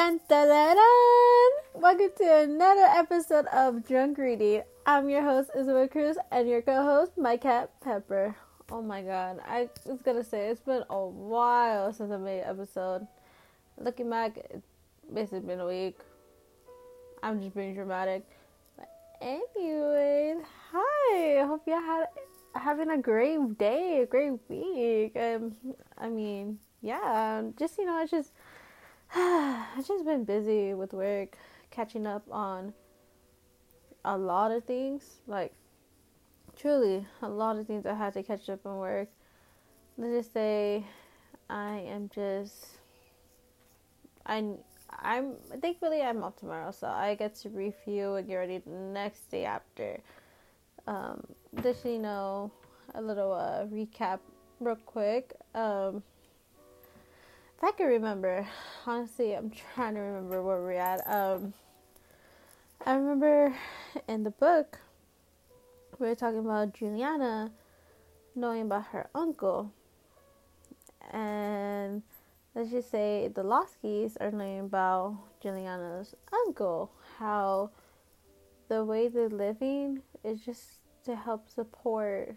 Dun, dun, dun, dun. Welcome to another episode of Drunk Reading. I'm your host, Isabel Cruz, and your co host, my cat, Pepper. Oh my god, I was gonna say it's been a while since I made an episode. Looking back, it's basically been a week. I'm just being dramatic. But, anyways, hi. I hope you had having a great day, a great week. Um, I mean, yeah, just you know, it's just I've just been busy with work, catching up on a lot of things. Like, truly, a lot of things I had to catch up on work. Let's just say I am just. I, I'm thankfully I'm off tomorrow, so I get to review and get ready the next day after. Um, just you know, a little uh, recap real quick. Um, if I can remember, honestly, I'm trying to remember where we're at. Um, I remember in the book we were talking about Juliana knowing about her uncle, and let's just say the Loskis are knowing about Juliana's uncle. How the way they're living is just to help support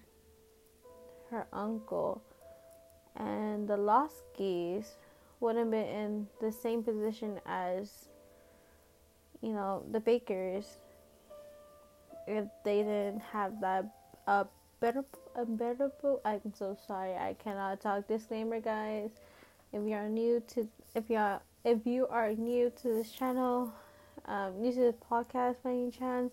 her uncle, and the Loskis wouldn't be in the same position as you know the bakers if they didn't have that uh better a better I'm so sorry I cannot talk. Disclaimer guys if you are new to if you are if you are new to this channel um new to the podcast by any chance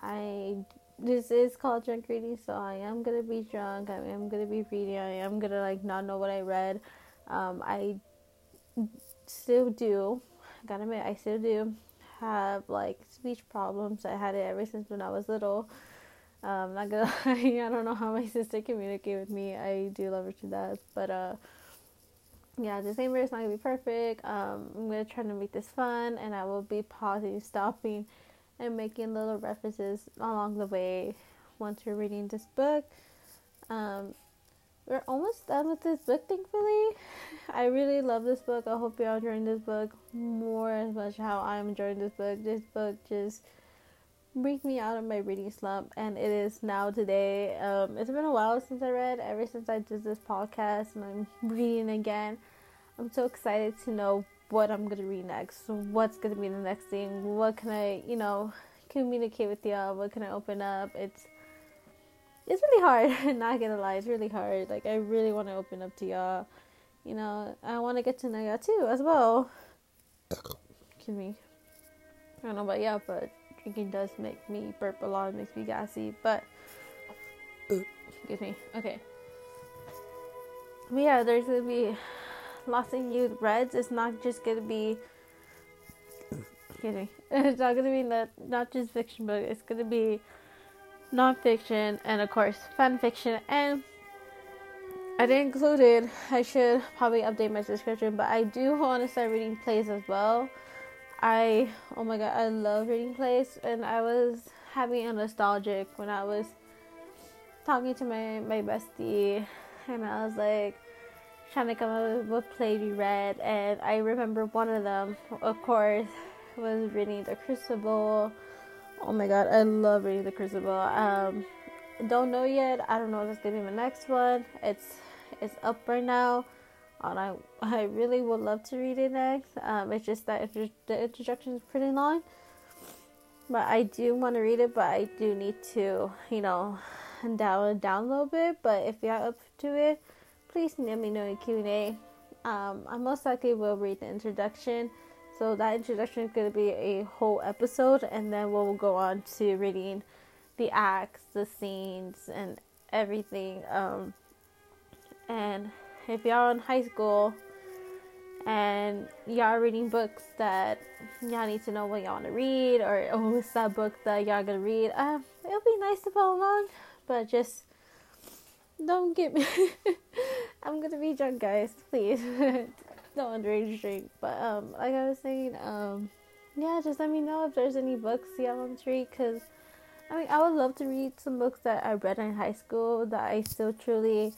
I this is called drunk reading so I am gonna be drunk I am gonna be reading I am gonna like not know what I read. Um I still do. Gotta admit, I still do have like speech problems. I had it ever since when I was little. Um, not gonna lie, I don't know how my sister communicated with me. I do love her to death, but uh, yeah, disclaimer is not gonna be perfect. Um, I'm gonna try to make this fun, and I will be pausing, stopping, and making little references along the way once you're reading this book. Um, we're almost done with this book, thankfully. I really love this book. I hope you're enjoying this book more as much how I'm enjoying this book. This book just brings me out of my reading slump, and it is now today. Um, it's been a while since I read, ever since I did this podcast, and I'm reading again. I'm so excited to know what I'm gonna read next. What's gonna be the next thing? What can I, you know, communicate with y'all? What can I open up? It's it's really hard. Not gonna lie, it's really hard. Like I really want to open up to y'all. You know, I want to get to know y'all too as well. Excuse me. I don't know about y'all, but drinking does make me burp a lot. It makes me gassy. But excuse me. Okay. But yeah, there's gonna be lots of new reds. It's not just gonna be. Excuse me. It's not gonna be not not just fiction, but it's gonna be nonfiction, and of course, fan fiction. And I didn't include it. I should probably update my description, but I do want to start reading plays as well. I, oh my god, I love reading plays, and I was having a nostalgic when I was talking to my, my bestie, and I was like, trying to come up with what play we read, and I remember one of them, of course, was reading The Crucible Oh my god, I love reading The Crucible. Um, don't know yet. I don't know if it's gonna be my next one. It's it's up right now, and I I really would love to read it next. Um, it's just that the introduction is pretty long, but I do want to read it. But I do need to, you know, down down a little bit. But if you're up to it, please let me know in Q and A. Um, I most likely will read the introduction so that introduction is going to be a whole episode, and then we'll go on to reading the acts, the scenes, and everything. Um, and if y'all in high school and y'all reading books that y'all need to know what y'all want to read, or oh, it's that book that y'all gonna read, um, it'll be nice to follow along, but just don't get me. I'm gonna be drunk, guys. Please. don't underage drink. But um, like I was saying, um, yeah, just let me know if there's any books you want to read. Cause I mean, I would love to read some books that I read in high school that I still truly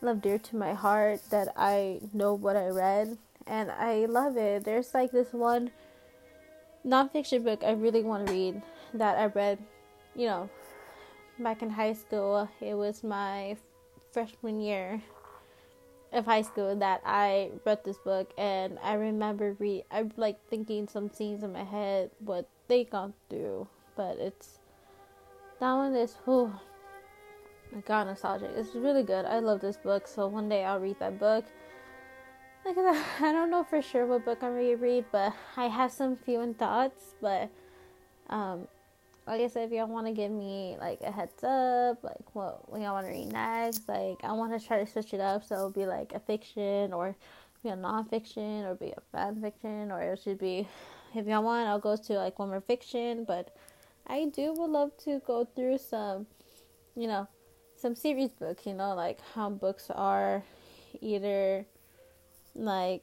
love dear to my heart. That I know what I read, and I love it. There's like this one nonfiction book I really want to read that I read, you know, back in high school. It was my freshman year of high school that I read this book, and I remember read. I like thinking some scenes in my head what they gone through, but it's that one is whew, I got nostalgic. It's really good. I love this book, so one day I'll read that book. Like I don't know for sure what book I'm gonna read, but I have some few thoughts. But um, like I said, if y'all want to give me like a heads up, like what, y'all want to read next, like I want to try to switch it up so it'll be like a fiction or be a nonfiction or be a fan fiction or it should be if y'all want I'll go to like one more fiction, but I do would love to go through some, you know, some series books, you know, like how books are either like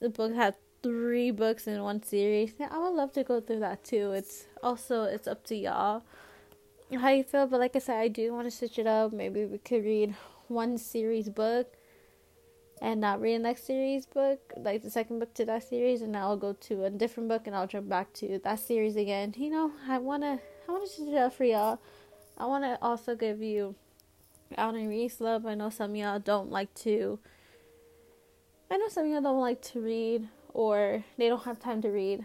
the book had three books in one series. I would love to go through that too. It's also it's up to y'all how you feel, but like I said, I do want to switch it up. Maybe we could read one series book and not read the next series book, like the second book to that series, and I'll go to a different book and I'll jump back to that series again. You know, I wanna I wanna switch it up for y'all. I wanna also give you out and read love. I know some y'all don't like to I know some y'all don't like to read or they don't have time to read.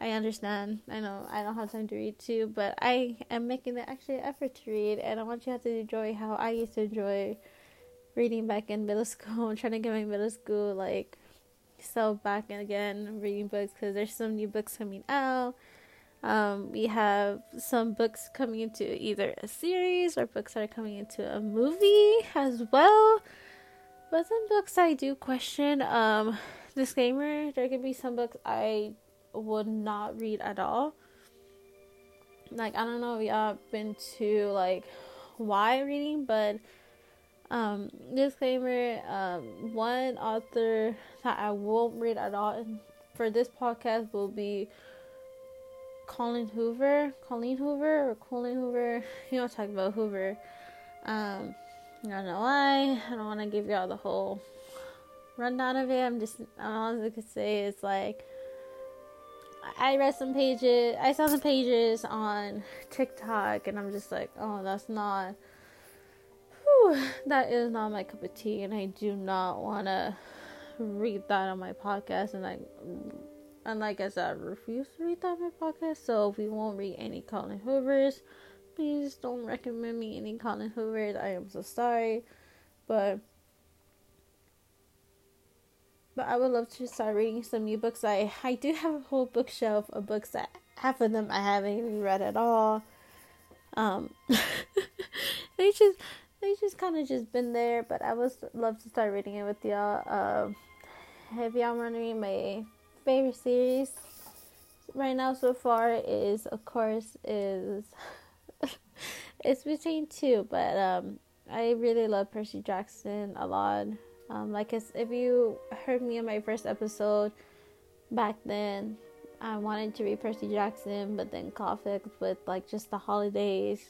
I understand. I know I don't have time to read too, but I am making the actual effort to read, and I want you to enjoy how I used to enjoy reading back in middle school. Trying to get my middle school like self back again, reading books because there's some new books coming out. Um, we have some books coming into either a series or books that are coming into a movie as well. But some books I do question. Um, disclaimer there could be some books I would not read at all. Like I don't know if y'all been to like why reading, but um disclaimer, um one author that I won't read at all for this podcast will be Colleen Hoover. Colleen Hoover or Colleen Hoover. You know talk about Hoover. Um I don't know why. I don't wanna give y'all the whole rundown of it. I'm just all I could say is like I read some pages. I saw some pages on TikTok, and I'm just like, oh, that's not. Whew, that is not my cup of tea, and I do not want to read that on my podcast. And I, and like I said, I refuse to read that on my podcast. So if we won't read any Colleen Hoovers. Please don't recommend me any Colleen Hoovers. I am so sorry, but but I would love to start reading some new books. I I do have a whole bookshelf of books that half of them I haven't even read at all. Um, they just they just kind of just been there, but I would love to start reading it with y'all. Um, if y'all wondering, my favorite series right now so far is of course is it's between two, but um, I really love Percy Jackson a lot. Um, like if you heard me in my first episode back then, I wanted to read Percy Jackson, but then conflict with like just the holidays.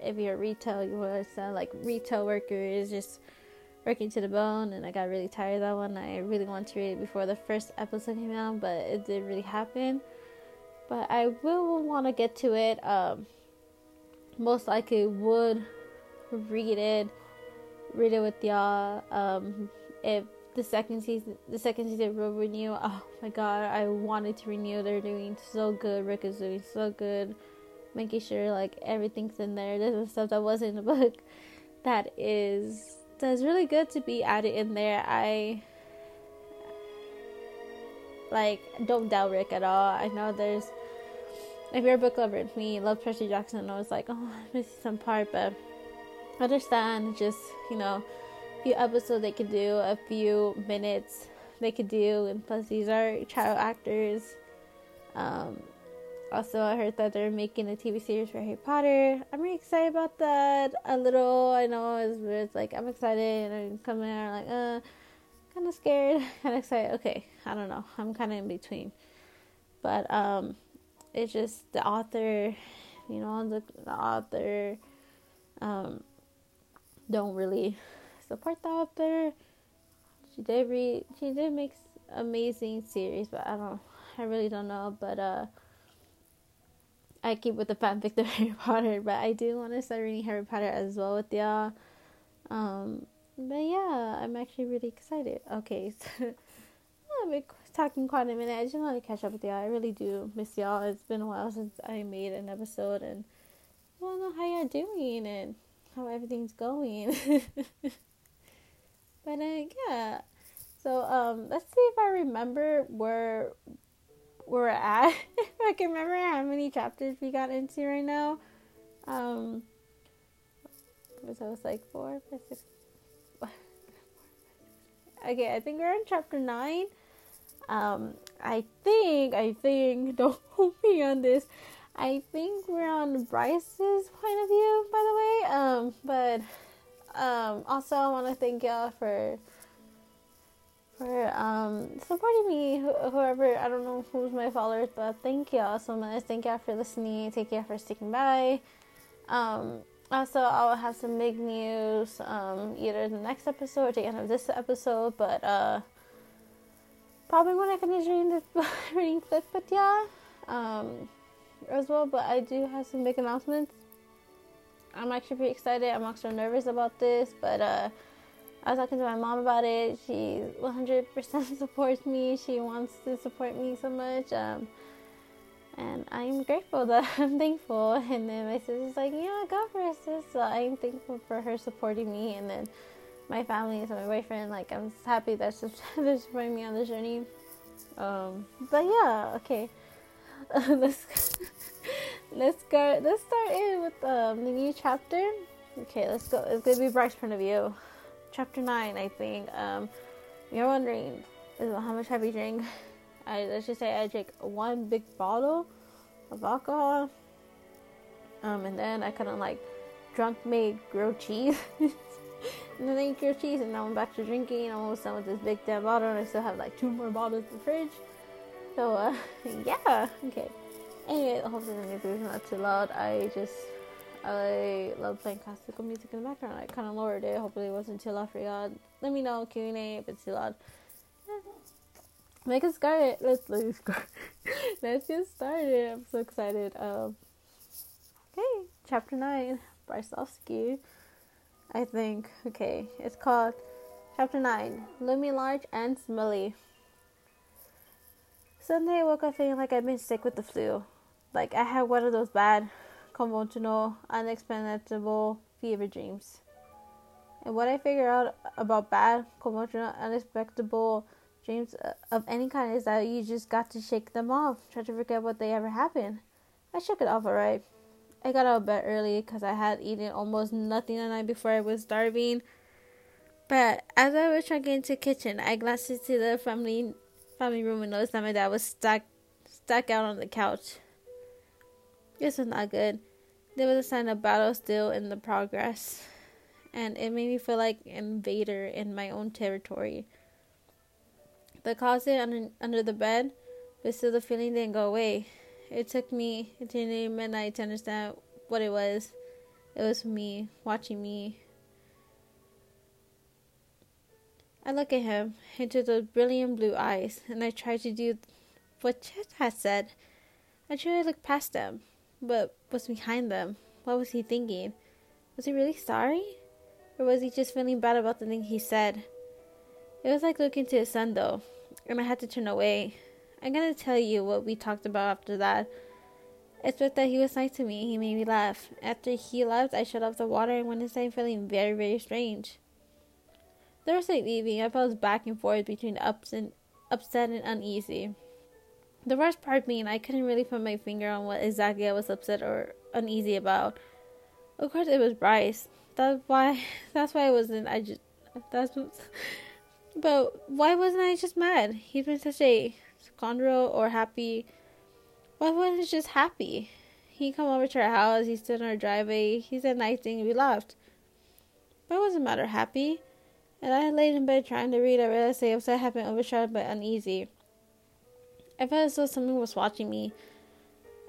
If you're retail, you sound like retail workers just working to the bone, and I got really tired of that one. I really wanted to read it before the first episode came out, but it didn't really happen. But I will want to get to it. Um, most likely would read it read it with y'all. Um, if the second season, the second season will renew. Oh my god, I wanted to renew. They're doing so good. Rick is doing so good, making sure like everything's in there. There's stuff that wasn't in the book that is that's really good to be added in there. I like don't doubt Rick at all. I know there's if you're a book lover me, love Percy Jackson, I was like, oh, I miss some part, but understand just you know a few episodes they could do a few minutes they could do and plus these are child actors. Um, also i heard that they're making a tv series for harry potter. I'm really excited about that. A little i know it's, it's like i'm excited and i'm coming out like uh kind of scared kind of excited. Okay i don't know. I'm kind of in between. But um it's just the author you know the, the author um don't really support the author. She did read. She did make amazing series, but I don't, I really don't know. But uh, I keep with the fanfic of Harry Potter, but I do want to start reading Harry Potter as well with y'all. Um, but yeah, I'm actually really excited. Okay, so I've been talking quite a minute. I just want to catch up with y'all. I really do miss y'all. It's been a while since I made an episode, and I want to know how y'all doing and how everything's going. but uh, yeah, so um, let's see if I remember where we're at. if I can remember how many chapters we got into right now. Um, was I was like four, five, six. Okay, I think we're in chapter nine. Um, I think, I think, don't hold me on this. I think we're on Bryce's point of view, by the way. Um, but um, also I want to thank y'all for for um, supporting me. Wh- whoever I don't know who's my followers, but thank y'all so much. Thank y'all for listening. Thank y'all for sticking by. Um, also, I'll have some big news um, either the next episode or the end of this episode, but uh, probably when I finish reading this reading Flip with y'all um, as well. But I do have some big announcements. I'm actually pretty excited. I'm also nervous about this, but uh, I was talking to my mom about it. She 100% supports me. She wants to support me so much. Um, and I'm grateful that I'm thankful. And then my sister's like, yeah, go for it, sis. So I'm thankful for her supporting me. And then my family and my boyfriend, like, I'm happy that they're supporting me on the journey. Um, but yeah, okay. let's let's go. Let's start in with um, the new chapter. Okay, let's go. It's gonna be Bryce's point of view chapter 9, I think. Um, you're wondering how much have you drink? I, let's just say I drank one big bottle of alcohol. Um, and then I kind of like drunk made grilled cheese. and then I ate grilled cheese, and now I'm back to drinking. I'm almost done with this big damn bottle, and I still have like two more bottles in the fridge. So, uh, yeah, okay. Anyway, hopefully the music is not too loud. I just I love playing classical music in the background. I kind of lowered it. Hopefully, it wasn't too loud for y'all. Let me know Q and A if it's too loud. Make us start it. Let's let's let's get started. I'm so excited. Um, okay, chapter nine, Bryce Loski. I think. Okay, it's called chapter nine. Lumi large and smelly. Sunday, I woke up feeling like I've been sick with the flu. Like I had one of those bad conventional, unexplainable fever dreams. And what I figure out about bad, conventional, unexpectable dreams of any kind is that you just got to shake them off. Try to forget what they ever happened. I shook it off alright. I got out of bed early because I had eaten almost nothing the night before I was starving. But as I was trying to get into the kitchen, I glanced into the family family room and noticed that my dad was stuck stuck out on the couch. This was not good. There was a sign of battle still in the progress, and it made me feel like an invader in my own territory. The closet under, under the bed, but still the feeling didn't go away. It took me until midnight to understand what it was. It was me, watching me. I look at him, into those brilliant blue eyes, and I try to do what Chet had said. I try to look past them, but was behind them? What was he thinking? Was he really sorry? Or was he just feeling bad about the thing he said? It was like looking to his son, though, and I had to turn away. I'm gonna tell you what we talked about after that. It's just that he was nice to me. He made me laugh. After he left, I shut off the water and went inside feeling very, very strange. Thursday evening, I felt back and forth between ups and upset and uneasy. The worst part being I couldn't really put my finger on what exactly I was upset or uneasy about. Of course, it was Bryce. That's why. That's why I wasn't. I just. That's. But why wasn't I just mad? He's been such a scoundrel or happy. Why wasn't he just happy? He come over to our house. He stood in our driveway. He said nice thing. We laughed. But wasn't mad or happy. And I laid in bed trying to read. I realized I was having overshadowed but uneasy. I felt as though something was watching me.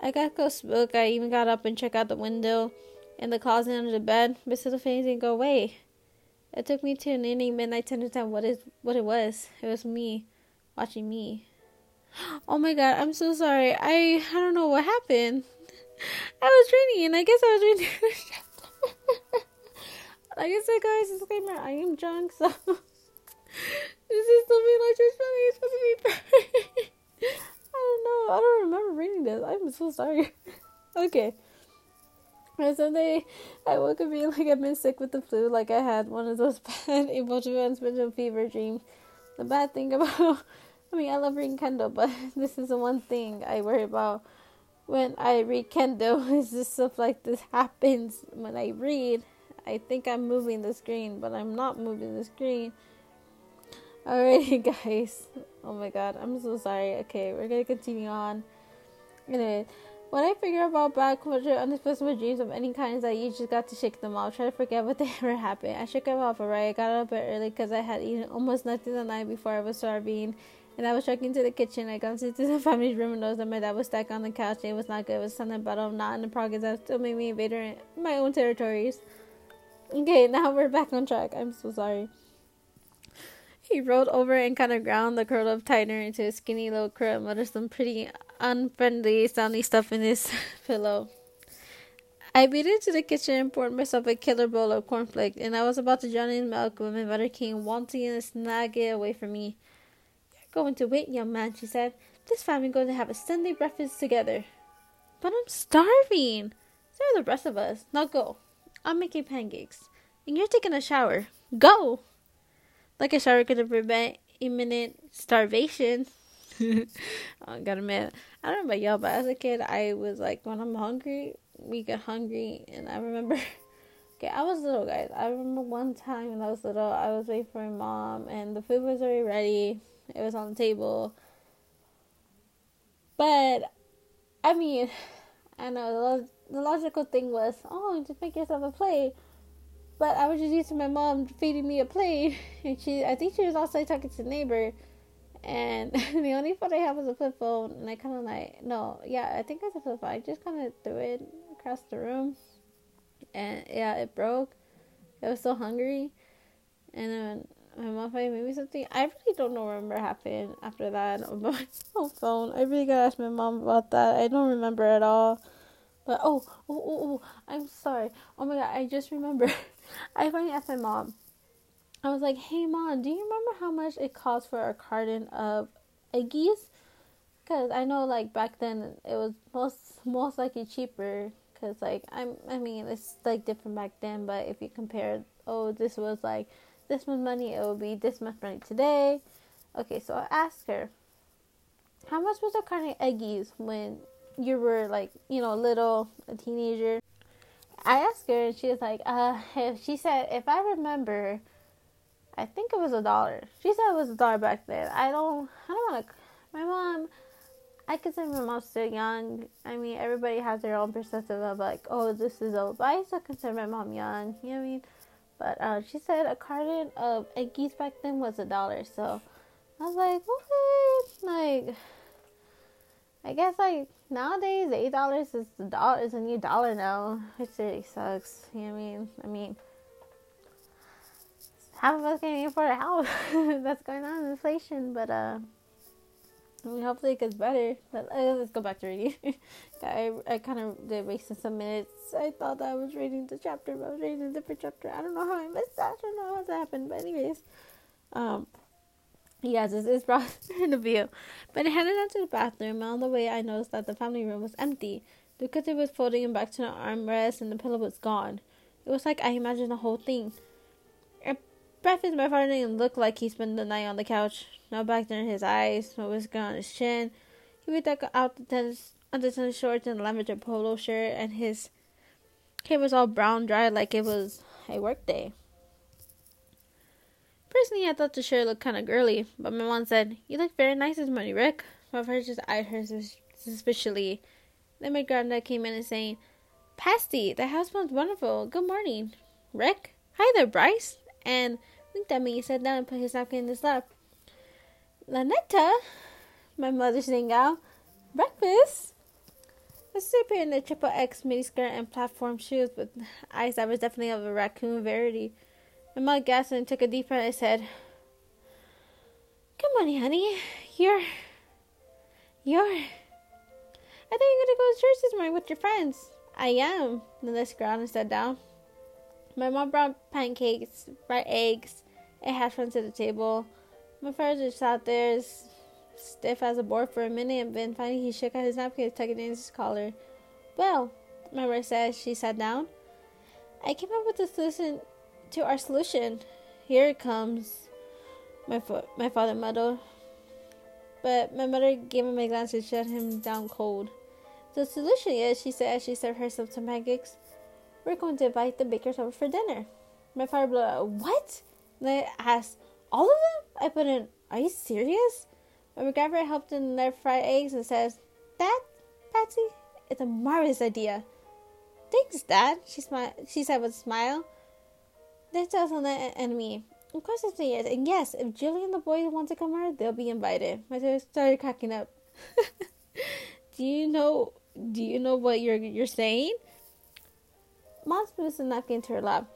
I got go spook. I even got up and checked out the window and the closet under the bed, but still the feelings didn't go away. It took me to an nearly midnight to understand what is what it was. It was me watching me. Oh my god, I'm so sorry. I I don't know what happened. I was reading, I guess I was reading. like I said, guys, disclaimer: I am drunk, so this is something like just funny. It's supposed to be perfect. I don't know. I don't remember reading this. I'm so sorry. okay. And someday I woke up being like I've been sick with the flu, like I had one of those bad emotional and fever dreams. The bad thing about I mean, I love reading Kindle, but this is the one thing I worry about when I read Kindle is just stuff like this happens when I read. I think I'm moving the screen, but I'm not moving the screen. Alrighty, guys. Oh my god, I'm so sorry. Okay, we're gonna continue on. Anyway, when I figure about bad culture, unexplainable dreams of any kind, that you just got to shake them off. Try to forget what they ever happened. I shook them off, alright. I got up early because I had eaten almost nothing the night before I was starving and I was walking to the kitchen. I got into the family's room and noticed that my dad was stuck on the couch. It was not good. It was something about him not in the progress that still made me invader in my own territories. Okay, now we're back on track. I'm so sorry. He rolled over and kind of ground the curl up tighter into his skinny little crib and muttered some pretty unfriendly sounding stuff in his pillow. I beat into the kitchen and poured myself a killer bowl of cornflakes, and I was about to drown in milk when my mother came wanting to snag it away from me. You're going to wait, young man, she said. This family going to have a Sunday breakfast together. But I'm starving. So are the rest of us. Now go. I'm making pancakes. And you're taking a shower. Go! Like a shower could prevent imminent starvation. I oh, gotta admit, I don't know about y'all, but as a kid, I was like, when I'm hungry, we get hungry. And I remember, okay, I was little, guys. I remember one time when I was little, I was waiting for my mom, and the food was already ready it was on the table. But I mean, I know the, the logical thing was, oh, just make yourself a plate. But I was just used to my mom feeding me a plate, and she, I think she was also talking to the neighbor, and the only phone I had was a flip phone, and I kind of like, no, yeah, I think it's a flip phone. I just kind of threw it across the room, and yeah, it broke. I was so hungry, and then my mom finally made me something. I really don't know what remember happened after that on my phone. I really gotta ask my mom about that. I don't remember at all. But oh, oh, oh, oh, I'm sorry. Oh my god, I just remember. I finally asked my mom. I was like, "Hey mom, do you remember how much it cost for a carton of eggies?" Cause I know like back then it was most most likely cheaper. Cause like I'm I mean it's like different back then, but if you compare, oh this was like this much money, it will be this much money today. Okay, so I asked her, how much was a carton of eggies when you were like, you know, little, a teenager? I asked her, and she was like, uh, she said, if I remember, I think it was a dollar. She said it was a dollar back then. I don't, I don't want to, my mom, I consider my mom still young. I mean, everybody has their own perspective of like, oh, this is old. But I still consider my mom young. You know what I mean? But uh, she said a carton of eggies back then was a dollar. So I was like, what? Like, I guess like nowadays eight dollars is the dollar is a new dollar now, which really sucks. You know what I mean? I mean, half of us can't even afford a house. That's going on inflation, but uh. I mean, hopefully it gets better. But uh, let's go back to reading. I I kind of did waste some minutes. I thought I was reading the chapter, but I was reading a different chapter. I don't know how I missed that. I don't know how that happened. But anyways, um, yes, this is brought in the view. But I headed out to the bathroom. And on the way, I noticed that the family room was empty. The cushion was folding back to the armrest, and the pillow was gone. It was like I imagined the whole thing. At breakfast, my father didn't look like he spent the night on the couch no back there in his eyes, no whisker on his chin. He would take out the tennis, under tennis shorts and lavender polo shirt, and his hair was all brown dry like it was a work day. Personally, I thought the shirt looked kind of girly, but my mom said, You look very nice this morning, Rick. My father just eyed her suspiciously. Then my granddad came in and saying, Pasty, the house smells wonderful. Good morning. Rick? Hi there, Bryce. And winked at me, He sat down and put his napkin in his lap. Lynetta, my mother sang out, breakfast. A super in the triple X miniskirt and platform shoes with eyes that was definitely of a raccoon variety. My mother gasped and took a deep breath and said, Good morning, honey. You're. You're. I thought you were gonna go to church this morning with your friends. I am. I ground and sat down. My mom brought pancakes, fried eggs, and hash browns to the table. My father just sat there stiff as a board for a minute, and then finally he shook out his napkin, and tucked it in his collar. Well, my mother said she sat down. I came up with a solution to our solution. Here it comes. My fo- my father muttered. But my mother gave him a glance and shut him down cold. The solution is, she said as she served herself some pancakes, we're going to invite the bakers over for dinner. My father blew out, What? And I asked, All of them? I put in, Are you serious? My MacGyver helped in their fried eggs and says, That, Patsy, it's a marvelous idea. Thanks, Dad, she, smiled, she said with a smile. Us on the enemy. Of course it's yes. And yes, if Julie and the boys want to come over, they'll be invited. My sister started cracking up. do you know do you know what you're you're saying? Mom moves the napkin to her lap.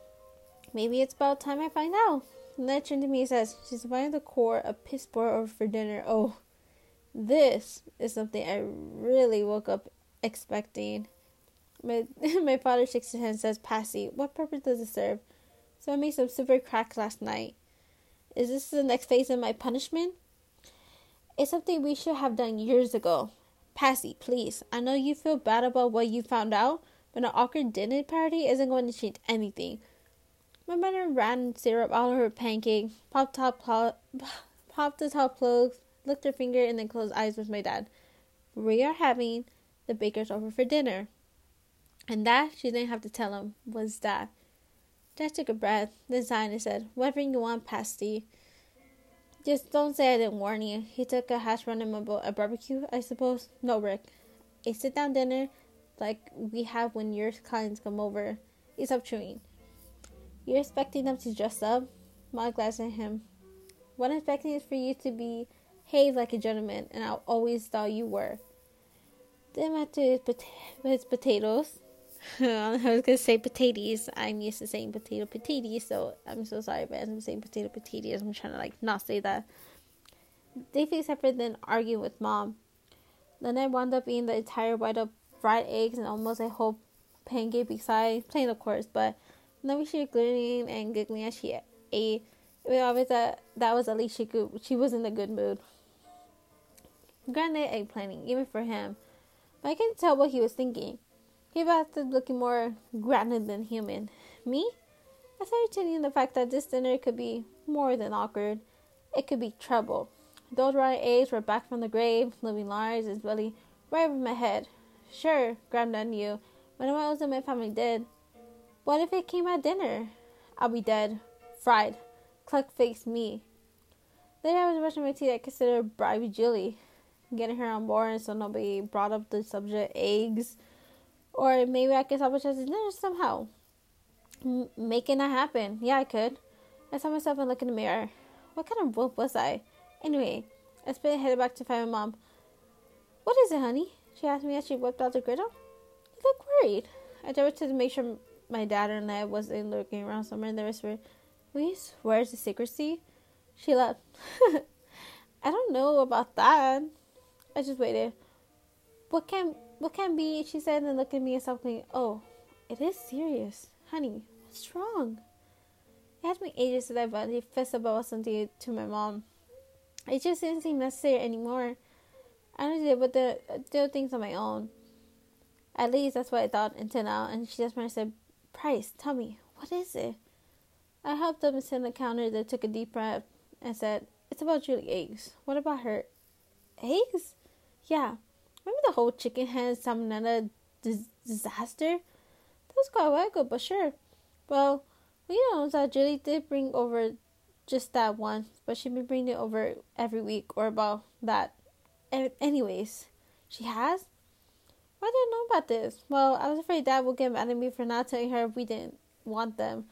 Maybe it's about time I find out. Then turned to me and says, She's inviting the core a piss poor over for dinner. Oh, this is something I really woke up expecting. My, my father shakes his head and says, Passy, what purpose does it serve? So I made some super cracks last night. Is this the next phase of my punishment? It's something we should have done years ago. Passy, please. I know you feel bad about what you found out, but an awkward dinner party isn't going to change anything. My mother ran syrup all over her pancake, popped top pl- popped the top clothes, licked her finger, and then closed eyes with my dad. We are having the bakers over for dinner. And that, she didn't have to tell him, was that. Dad took a breath, then sighed and said, Whatever you want, Pasty. Just don't say I didn't warn you. He took a hash brown and a barbecue, I suppose. No, Rick. A sit down dinner like we have when your clients come over. He stopped chewing. You're expecting them to dress up? Ma glanced at him. What I'm expecting is for you to behave like a gentleman, and I always thought you were. Then to his, pot- his potatoes. I was gonna say potatoes. I'm used to saying potato potatoes, so I'm so sorry, but I'm saying potato potatoes. I'm trying to like not say that. They fixed separate, then arguing with mom. Then I wound up eating the entire white of fried eggs and almost a whole pancake beside plain of course, but then we started grinning and giggling as she ate. It was obvious that that was at least she could she was in a good mood. Granted egg planning, even for him. But I can't tell what he was thinking. He started looking more grounded than human. Me? I started tuning the fact that this dinner could be more than awkward. It could be trouble. Those rotten eggs were back from the grave, living large and belly right over my head. Sure, Granddad knew. When I was in my family did. What if it came at dinner? I'll be dead. Fried. Cluck faced me. Later I was brushing my teeth. I considered bribing Julie. Getting her on board so nobody brought up the subject eggs or maybe I could sabotage dinner somehow. M- making that happen. Yeah, I could. I saw myself and looked in the mirror. What kind of wolf was I? Anyway, I and headed back to find my mom. What is it, honey? She asked me as she whipped out the griddle. You look worried. I drove to make sure my dad and I wasn't looking around somewhere they whispered, Will you swear to secrecy? She laughed. I don't know about that. I just waited. What can what can be? She said and looked at me and something. Oh, it is serious. Honey, what's wrong? It had been ages since I finally fessed about something to my mom. It just didn't seem necessary anymore. I don't deal with the do things on my own. At least that's what I thought until now. And she just said, Bryce, tell me, what is it? I helped them sit on the counter. They took a deep breath and said, It's about Julie eggs. What about her? Eggs? Yeah. Remember the whole chicken hand salmonella dis- disaster? That was quite a while ago, but sure. Well, we know that Julie did bring over just that once, but she's been bringing it over every week or about that. Anyways, she has? Why did I know about this? Well, I was afraid Dad would get mad at me for not telling her we didn't want them.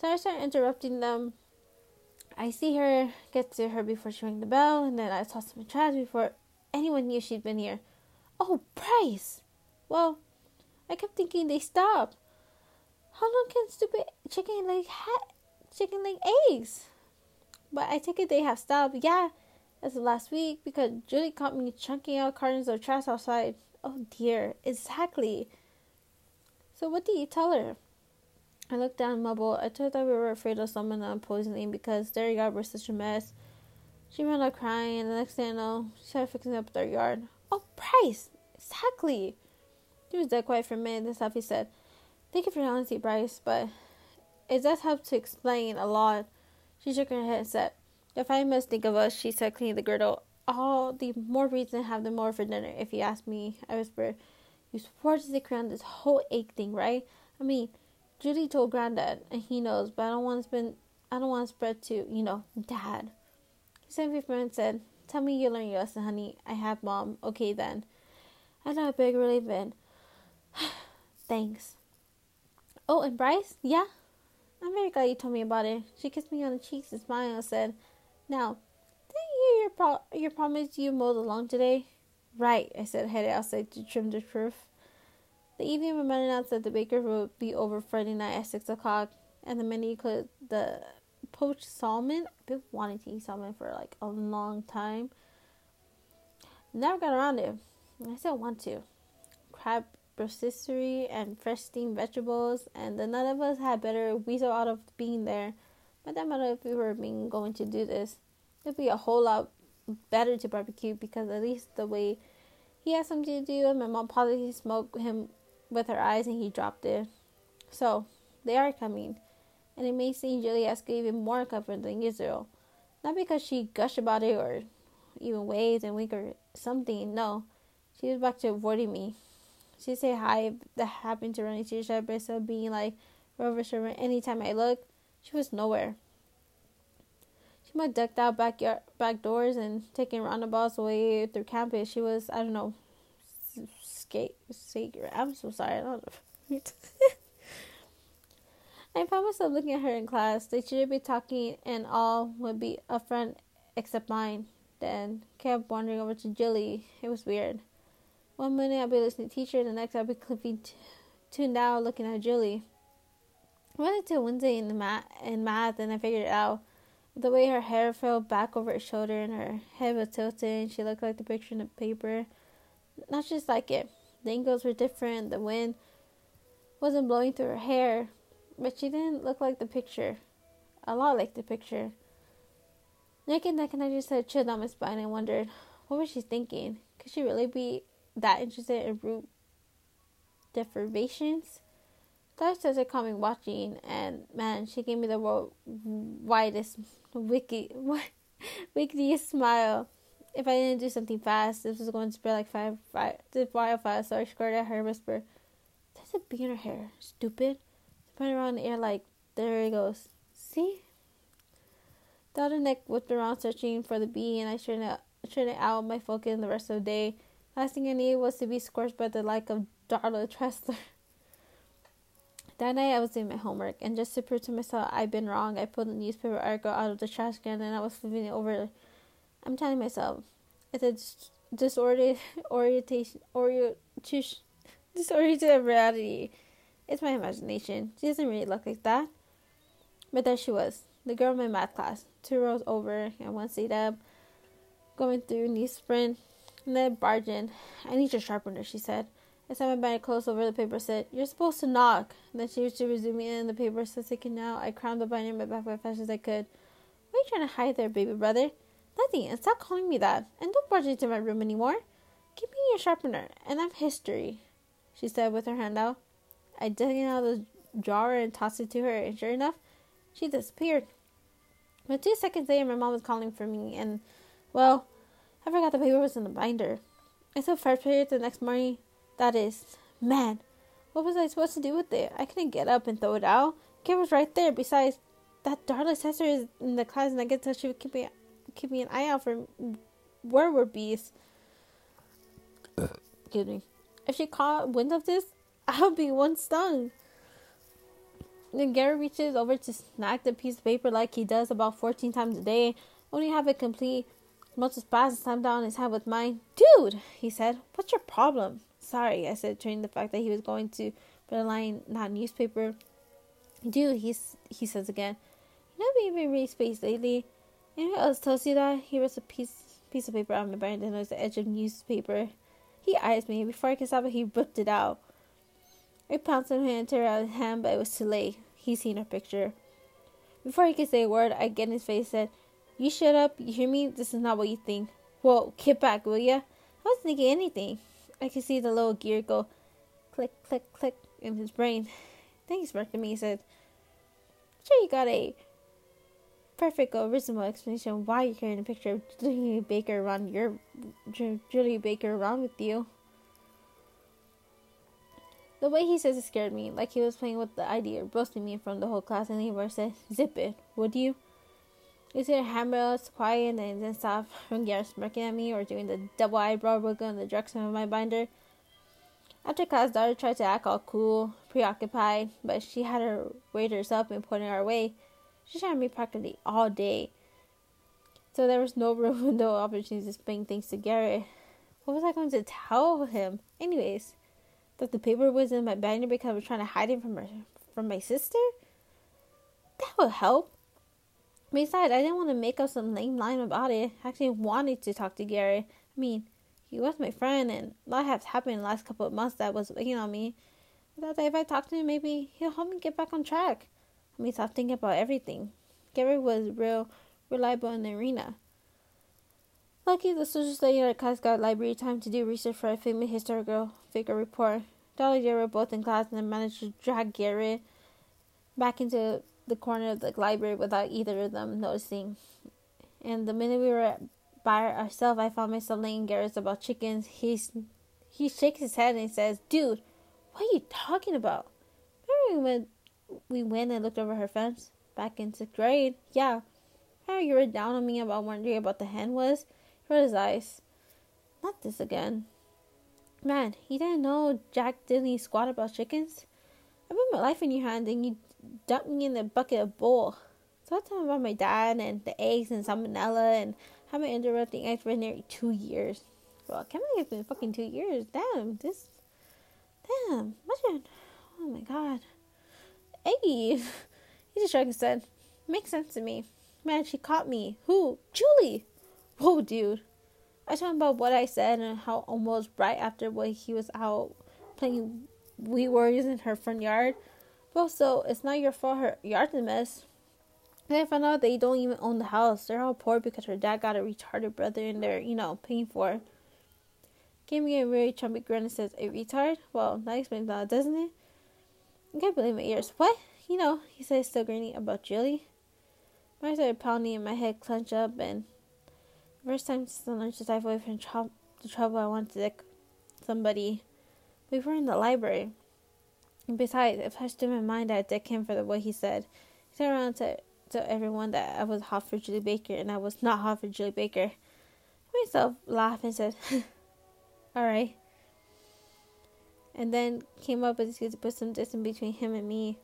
So I started interrupting them. I see her, get to her before she rang the bell, and then I toss some trash before anyone knew she'd been here. Oh, Bryce! Well, I kept thinking they stopped. How long can stupid chicken lay ha- chicken lay eggs? But I take it they have stopped. Yeah, As of last week because Julie caught me chunking out cartons of trash outside. Oh dear, exactly. So what did you tell her? I looked down mumbled. I told her we were afraid of someone um, poisoning because their yard was such a mess. She ran out crying, and the next thing I know, she started fixing up their yard. Oh, Bryce! Exactly! He was dead quiet for a minute, then Sophie said, Thank you for your honesty, Bryce, but it does help to explain a lot. She shook her head and said, If I must think of us, she said, cleaning the girdle, all the more reason to have them more for dinner, if you ask me. I whispered, You swore to stick around this whole egg thing, right? I mean, Judy told Granddad, and he knows, but I don't want to spend. I don't want to spread to, you know, Dad. He me friend said, "Tell me you learned your lesson, honey. I have, Mom. Okay then." I know a big relief in. Thanks. Oh, and Bryce, yeah, I'm very glad you told me about it. She kissed me on the cheeks and smiled and said, "Now, didn't you hear your pro- your promise you mowed the lawn today?" Right, I said, headed outside to trim the roof. The evening woman announced that the baker would be over Friday night at six o'clock, and the menu could, the poached salmon. I've been wanting to eat salmon for like a long time. Never got around it. I still want to. Crab rotisserie and fresh steamed vegetables, and the none of us had better weasel out of being there. But that matter if we were being going to do this, it'd be a whole lot better to barbecue because at least the way he has something to do, and my mom probably smoked him with her eyes and he dropped it. So, they are coming. And it may seem Julie asked even more comfort than usual. Not because she gushed about it or even waved and winked or something. No. She was back to avoiding me. She'd say hi if that happened to run into each other instead of being like Rover Sherman anytime I look. She was nowhere. She might ducked out backyard back doors and taking roundabouts away through campus. She was I don't know skate secret. I'm so sorry. I don't know. I found myself looking at her in class. They should be talking, and all would be a friend except mine. Then kept wandering over to Julie. It was weird. One minute I'd be listening to teacher, the next I'd be clipping t- tuned out looking at Julie. I went into Wednesday in the math in math, and I figured it out. The way her hair fell back over her shoulder and her head was tilted, she looked like the picture in the paper. Not just like it. The angles were different. The wind wasn't blowing through her hair, but she didn't look like the picture. A lot like the picture. Neck and neck, and I just had chill down my spine and wondered, what was she thinking? Could she really be that interested in root deprivations? Thought started coming watching, and man, she gave me the world widest, wicked, wickedest smile if I didn't do something fast, this was going to spread like five, five, wildfire. So I squared at her, whisper, "There's a bee in her hair, stupid." Around in the air like, there he goes. See? The other neck whipped around searching for the bee, and I straightened it out my focus the rest of the day. Last thing I needed was to be scorched by the like of Darla Tressler. That night I was doing my homework, and just to prove to myself I'd been wrong, I pulled the newspaper article out of the trash can and I was flipping it over I'm telling myself it's a disordered orientation, orientation, disoriented reality. It's my imagination. She doesn't really look like that. But there she was, the girl in my math class, two rows over and one seat up, going through newsprint, and then barging. I need your sharpener, she said. I sat my binder close over the paper said, You're supposed to knock. And then she was resuming it and the paper said taken out. I crammed the binder in my back as fast as I could. What are you trying to hide there, baby brother? Nothing, and stop calling me that. And don't barge into my room anymore. Give me your sharpener, and I'm history, she said with her hand out. I dug it out of the drawer and tossed it to her, and sure enough, she disappeared. But two seconds later, my mom was calling for me, and, well, I forgot the paper was in the binder. I saw first period the next morning. That is, man, what was I supposed to do with it? I couldn't get up and throw it out. Kid was right there. Besides, that darling sister is in the class, and I guess she would keep me keeping an eye out for werewolf bees. Excuse me. If she caught wind of this, I'll be one stung. Then Gary reaches over to snag the piece of paper like he does about 14 times a day, only have it complete. As fast slammed down his hand with mine. Dude, he said, what's your problem? Sorry, I said, turning the fact that he was going to line, not newspaper. Dude, he's, he says again, you know, we've been really spaced lately. Anyone else tells you that? He was a piece piece of paper on my binder and noticed the edge of newspaper. He eyes me. Before I could stop it, he ripped it out. I pounced on him and tore out his hand, but it was too late. He's seen our picture. Before he could say a word, I get in his face and said, You shut up. You hear me? This is not what you think. Whoa, get back, will ya? I wasn't thinking anything. I could see the little gear go click, click, click in his brain. Then he smirked at me and said, Sure, you got a perfect uh, reasonable explanation why you're carrying a picture of Julie Baker around your Julie Baker around with you. The way he says it scared me, like he was playing with the idea roasting me in front of the whole class, and he said, Zip it, would you? You see hammer us quiet and then stop from smirking at me or doing the double eyebrow wiggle in the direction of my binder. After class, daughter tried to act all cool, preoccupied, but she had her waiters up and pointing our way. She shot me practically all day. So there was no room, no opportunity to explain things to Garrett. What was I going to tell him? Anyways, that the paper was in my binder because I was trying to hide it from her, from my sister? That would help. Besides, I didn't want to make up some lame line about it. I actually wanted to talk to Gary. I mean, he was my friend, and a lot has happened in the last couple of months that was weighing on me. I thought that if I talk to him, maybe he'll help me get back on track. I mean, stop thinking about everything. Gary was real reliable in the arena. Lucky the social study at got library time to do research for a famous historical figure report. Dolly and Gary were both in class and managed to drag Gary back into the corner of the library without either of them noticing. And the minute we were by ourselves, I found myself laying Garrett about chickens. He's he shakes his head and says, "Dude, what are you talking about?" Remember when we went and looked over her fence back in sixth grade? Yeah. How you were down on me about wondering about the hen was? Rolled his eyes. Not this again. Man, you didn't know Jack didn't squat about chickens. I put my life in your hand and you dumped me in the bucket of bull. So I about my dad and the eggs and salmonella and how my interrupting eggs for nearly two years. Well, believe it's been fucking two years. Damn, this. Damn, imagine. Oh my god. Eggie. He just shrugged his head. Makes sense to me. Man, she caught me. Who? Julie. Whoa, dude. I told him about what I said and how almost right after what he was out playing Wii Warriors in her front yard. Well, so it's not your fault her yard's a mess. Then I found out they don't even own the house. They're all poor because her dad got a retarded brother and they're, you know, paying for it. Gave me a really chumpy grin and says, A retard? Well, that explains that, doesn't it? I can't believe my ears. What? You know, he says, still grinning about Julie. My started pounding and my head clenched up and First time since I learned to dive away from the trouble, I wanted to dick somebody. We were in the library. And besides, if I stood in my mind, that I'd dick him for the way he said. He turned around to tell everyone that I was hot for Julie Baker, and I was not hot for Julie Baker. I myself laughed and said, "All right." And then came up with excuse to put some distance between him and me.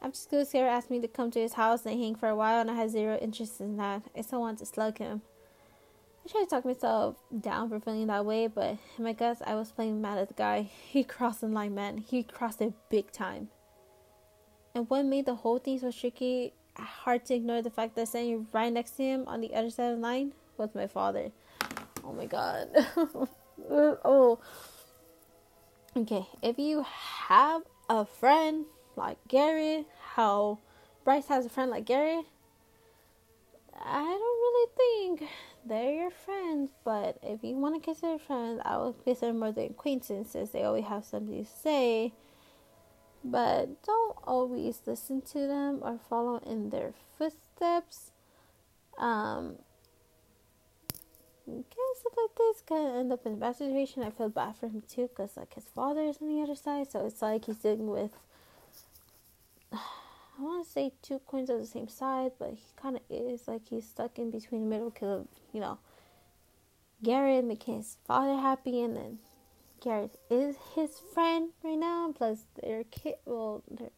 After school, Sarah asked me to come to his house and hang for a while, and I had zero interest in that. I still wanted to slug him. I tried to talk myself down for feeling that way, but in my guts, I was playing mad at the guy. He crossed the line, man. He crossed it big time. And what made the whole thing so tricky, hard to ignore the fact that standing right next to him on the other side of the line was my father. Oh my god. oh. Okay, if you have a friend like Gary, how Bryce has a friend like Gary, I don't really think they're your friends, but if you want to consider friends, I would consider more than acquaintances. They always have something to say, but don't always listen to them or follow in their footsteps. Um, stuff like this can end up in a bad situation. I feel bad for him too, because like his father is on the other side, so it's like he's dealing with I want to say two coins of the same side, but he kind of is like he's stuck in between the middle because of, you know Garrett making his father happy, and then Garrett is his friend right now. Plus, their kid, well, their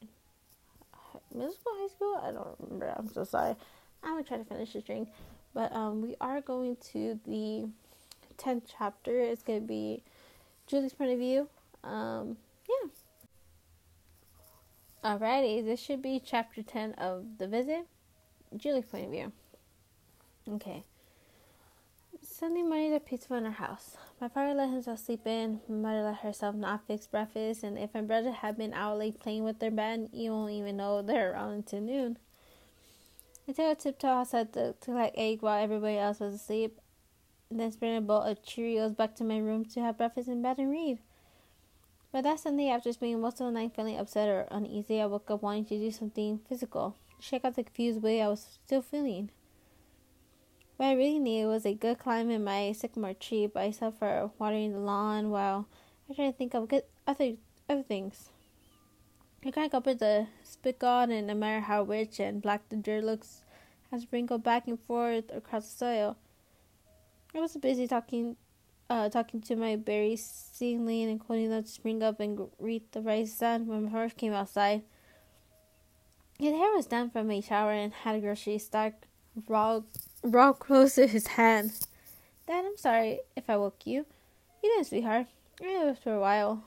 middle school, high school, I don't remember. I'm so sorry. I'm gonna try to finish this drink, but um, we are going to the tenth chapter. It's gonna be Julie's point of view. Um, yeah. Alrighty, this should be chapter 10 of The Visit. Julie's point of view. Okay. Sunday morning is peaceful in our house. My father let himself sleep in, my mother let herself not fix breakfast, and if my brother had been out late playing with their bed, you won't even know they're around until noon. I took a tiptoe outside to, collect egg while everybody else was asleep, and then spread a bowl of Cheerios back to my room to have breakfast in bed and read. But that Sunday, after spending most of the night feeling upset or uneasy, I woke up wanting to do something physical shake out the confused way I was still feeling. What I really needed was a good climb in my sycamore tree by myself for watering the lawn while I tried to think of good other other things. I up with the spigot and no matter how rich and black the dirt looks as sprinkled back and forth across the soil. I was busy talking uh, talking to my berry seedling and quoting them to spring up and greet the rising sun when my horse came outside. His hair was done from a shower and had a grocery stock raw raw close to his hand. Dad, I'm sorry if I woke you. You didn't, sweetheart. I was for a while.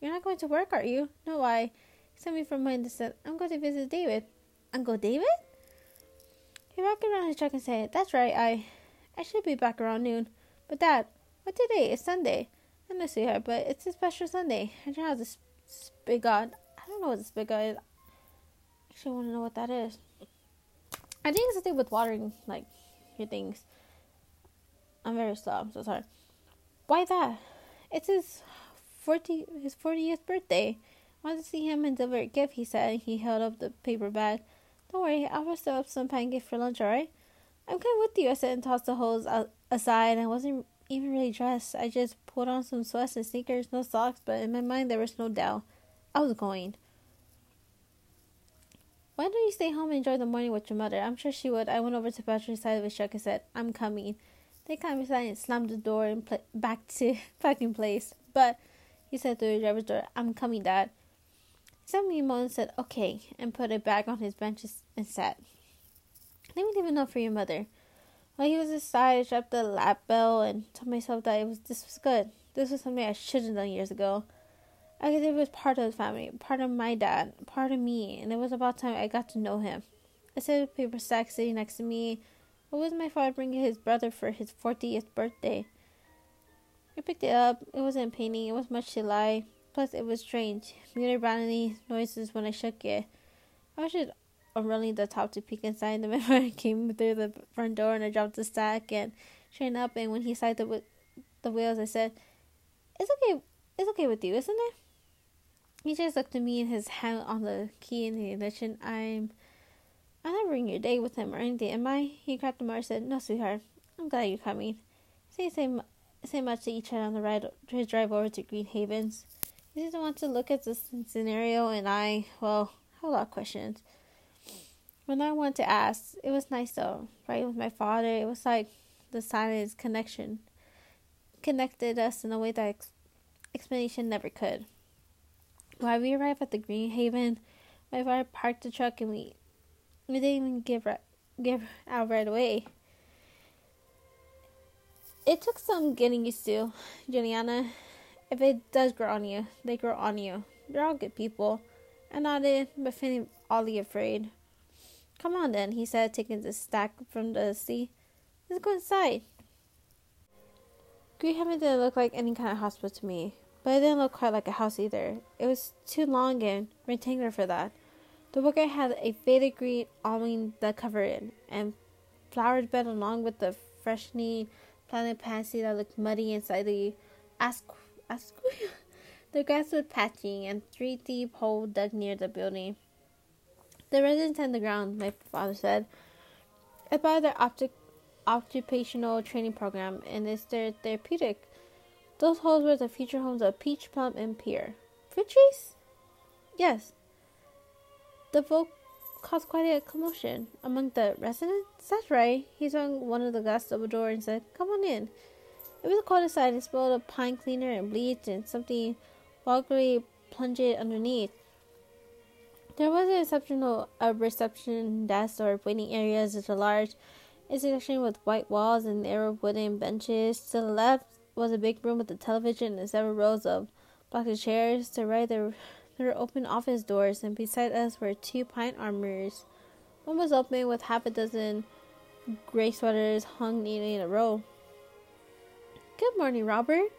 You're not going to work, are you? No, I. Sent me from behind and said, I'm going to visit David. Uncle David? He rocked around his truck and said, That's right, I I should be back around noon. But Dad, what today? It's Sunday. I know, sweetheart, but it's a special Sunday. I don't have this spigot. I don't know what the spigot is. I actually want to know what that is. I think it's the thing with watering, like, your things. I'm very slow. I'm so sorry. Why that? It's his forty his fortieth birthday. Wanted to see him and deliver a gift. He said. He held up the paper bag. Don't worry, I'll roast up some pancakes for lunch. All right? I'm coming with you. I said and tossed the hose aside. I wasn't even really dressed. I just put on some sweats and sneakers, no socks. But in my mind, there was no doubt. I was going. Why don't you stay home and enjoy the morning with your mother? I'm sure she would. I went over to Patrick's side of his truck and said, I'm coming. They climbed inside and slammed the door and pl- back to back in place. But he said through the driver's door, I'm coming, Dad. He sent me a moment and said, Okay, and put a bag on his bench and sat. Let me leave a note for your mother. While he was inside, I dropped the lap bell and told myself that it was this was good. This was something I should have done years ago. I guess it was part of the family, part of my dad, part of me, and it was about time I got to know him. I said the paper sack sitting next to me. What was my father bringing his brother for his 40th birthday? I picked it up. It wasn't painting. It was much to lie. Plus, it was strange. Muted rattling noises when I shook it. I was just running the top to peek inside. The man came through the front door, and I dropped the stack and straightened up. And when he sided the, the wheels, I said, "It's okay. It's okay with you, isn't it?" He just looked at me and his hand on the key in the ignition. I'm I'm not ruining your day with him or anything, am I? He cracked the mark and said, No, sweetheart. I'm glad you're coming. Say say say much to each other on the ride his drive over to Green Havens. He didn't want to look at this scenario and I well, have a lot of questions. When I wanted to ask, it was nice though, right with my father. It was like the silence connection connected us in a way that ex- explanation never could. While we arrived at the Green Haven, my father parked the truck and we we didn't even give give out right away. It took some getting used to, Juliana. If it does grow on you, they grow on you. They're all good people. I nodded, but feeling oddly afraid. Come on then, he said, taking the stack from the sea. Let's go inside. Green Haven didn't look like any kind of hospital to me but it didn't look quite like a house either. It was too long and rectangular for that. The worker had a faded green awning that covered it, and flowered bed along with the freshening planted pansy that looked muddy inside the ask the grass was patching and three deep hole dug near the building. The residents and the ground, my father said, is part of their optic, occupational training program and is their therapeutic. Those holes were the future homes of Peach, Plum, and Pear. Fruit trees? Yes. The vote caused quite a commotion among the residents. That's right. He swung one of the glass double door and said, Come on in. It was a cold outside and smelled of pine cleaner and bleach and something vulgarly plunged underneath. There was a exceptional a reception desk or waiting areas at a large institution with white walls and narrow wooden benches. To the left, was a big room with a television and several rows of black chairs. To the right, there, there were open office doors, and beside us were two pine armors. One was open with half a dozen gray sweaters hung neatly in a row. Good morning, Robert.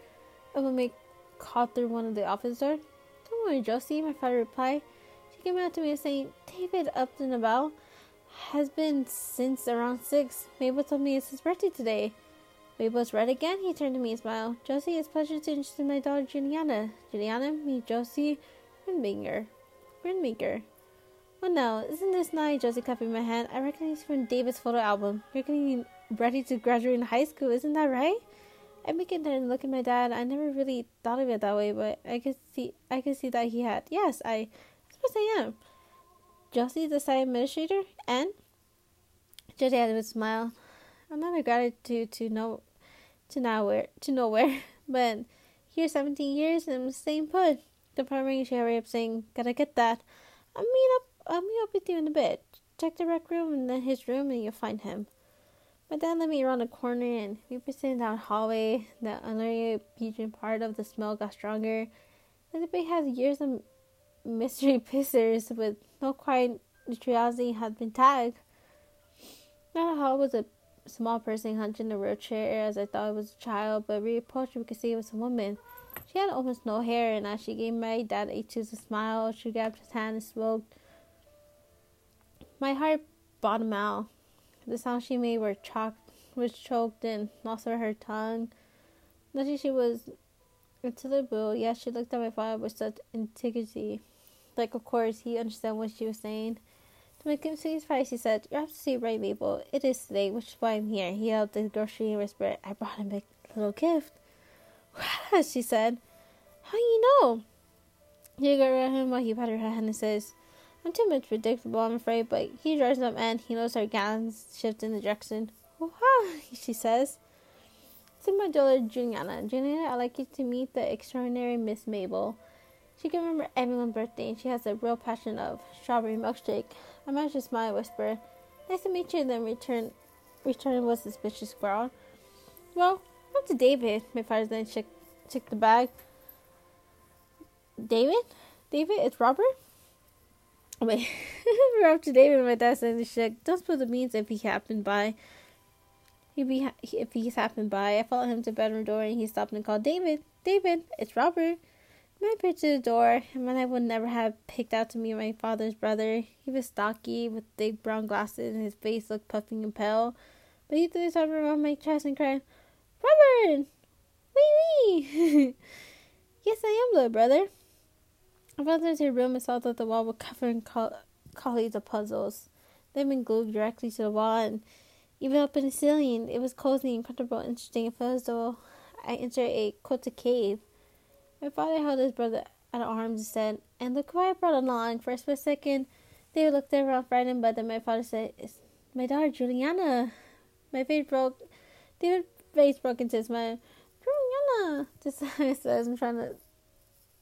A woman called through one of the office doors. Good morning, Josie, my father replied. Came out to me saying, David up and about has been since around six. Mabel told me it's his birthday today. Mabel's red again. He turned to me and smiled. Josie, it's a pleasure to introduce my daughter Juliana. Juliana, meet Josie Grinbinger. Grinbinger. Well, no, isn't this nice? Josie clapping my hand. I recognize you from David's photo album. You're getting ready to graduate in high school, isn't that right? I begin to look at my dad. I never really thought of it that way, but I could see I could see that he had. Yes, I, Suppose I am. Josie, the site administrator, and had a smile. I'm not a gratitude to know to nowhere to nowhere, but here 17 years and I'm staying put. The primary she hurry up saying, Gotta get that. I'll meet up I'll meet up with you in a bit. Check the rec room and then his room and you'll find him. My dad led me around the corner and we sitting down hallway. The unreal part of the smell got stronger. The debate has years of mystery pissers with no quiet curiosity had been tagged. How was a small person hunched in a wheelchair as I thought it was a child, but we approached we could see it was a woman. She had almost no hair, and as she gave my dad a choose a smile, she grabbed his hand and smoked. My heart bottomed out. The sounds she made were choked, was choked and lost over her tongue. Nothing she was into the blue, yet she looked at my father with such integrity. Like, of course, he understood what she was saying. To my complete surprise, he said, You're absolutely right, Mabel. It is today, which is why I'm here. He held the grocery and whispered, I brought him a little gift. What? she said. How you know? He got at him while he patted her hand and says, I'm too much predictable, I'm afraid, but he drives up and he knows our gowns shift in the direction. Wow, she says. To my daughter Juliana. Juliana, I'd like you to meet the extraordinary Miss Mabel. She can remember everyone's birthday and she has a real passion of strawberry milkshake. I managed to smile and whisper, Nice to meet you, and then return return was suspicious growl. Well, up to David. My father then checked checked the bag. David? David, it's Robert? Wait, we're up to David. My dad said, "Shit, don't spill the beans if he happened by." He'd be if he's happened by. I followed him to bedroom door and he stopped and called David. David, it's Robert. Peered to the door, and man I would never have picked out to me my father's brother. He was stocky, with big brown glasses, and his face looked puffing and pale. But he threw his arm around my chest and cried, Robert! Wee wee! yes, I am, little brother. I went into room and saw that the wall was covered in col- collies of puzzles. They'd been glued directly to the wall, and even up in the ceiling, it was cozy and comfortable, interesting, and though I entered a quilted cave. My father held his brother at arms and said, And look who I brought along. For a split second, they looked around frightened, but then my father said, It's my daughter, Juliana. My face broke. David's face broke into a smile. Juliana! Just says, I'm trying to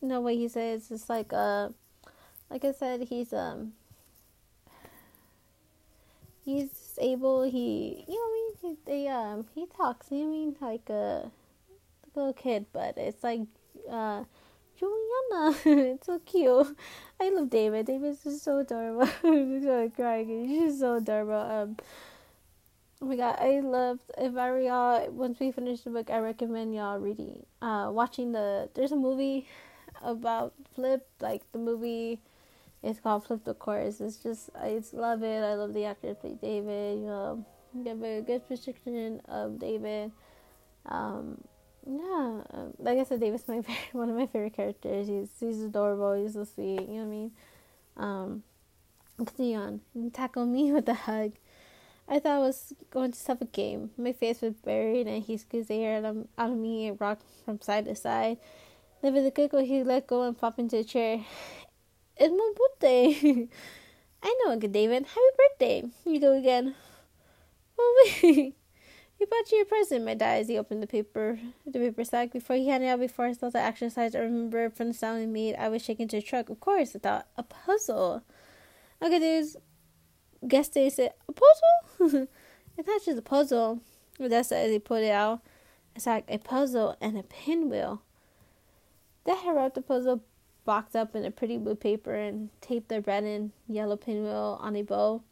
know what he says. It's like, uh, like I said, he's, um, he's able, he, you know what I mean? He, they, um, he talks, you know I mean? Like, uh, like a little kid, but it's like uh, Juliana. it's so cute. I love David. David's just so adorable. I'm so crying. He's just so adorable. Um, oh my god, I loved. If I were y'all, once we finish the book, I recommend y'all reading, uh, watching the. There's a movie about Flip, like the movie. It's called Flip the Course. It's just I just love it. I love the actor play David. You know, give a good description of David. Um, yeah, um, like I said, David's my favorite, one of my favorite characters. He's he's adorable. He's so sweet. You know what I mean? Um, continue tackled me with a hug. I thought I was going to have a game. My face was buried, and he squeezed the air out of me and rocked from side to side. Then with a giggle, he let go and popped into a chair. It's my birthday. I know, Uncle David. Happy birthday. You go again. Oh wait. He bought you a present, my dad, as he opened the paper the paper sack. Before he handed it out before I saw the exercise, I remember from the sound it made, I was shaken to a truck. Of course, I thought, a puzzle. Okay, there's guest day said, a puzzle? it's not just a puzzle. That's as he put it out. It's like a puzzle and a pinwheel. Dad had wrapped the puzzle box up in a pretty blue paper and taped the red and yellow pinwheel on a bow.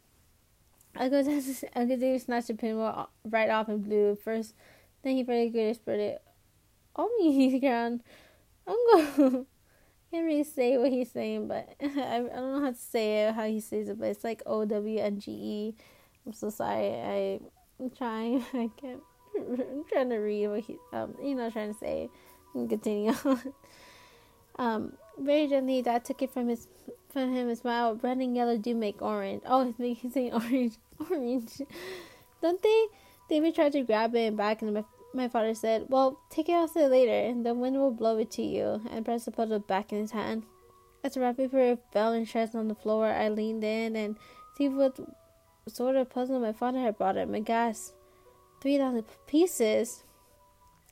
Uncle David snatched the pinwheel right off and blew it first. Then he very good spread it Omi's ground. Uncle. I can't really say what he's saying, but I, I don't know how to say it, how he says it, but it's like O W N G E. I'm so sorry. I, I'm trying. I can't. I'm trying to read what he, um, you know, trying to say. And continue on. um, very gently, Dad took it from his, from him and smiled. Red and yellow do make orange. Oh, he's saying orange, orange. Don't they? David tried to grab it back, and my, my father said, "Well, take it outside later, and the wind will blow it to you." And pressed the puzzle back in his hand. As the wrapping paper fell in shreds on the floor, I leaned in and see what sort of puzzle my father had brought him. I three thousand pieces.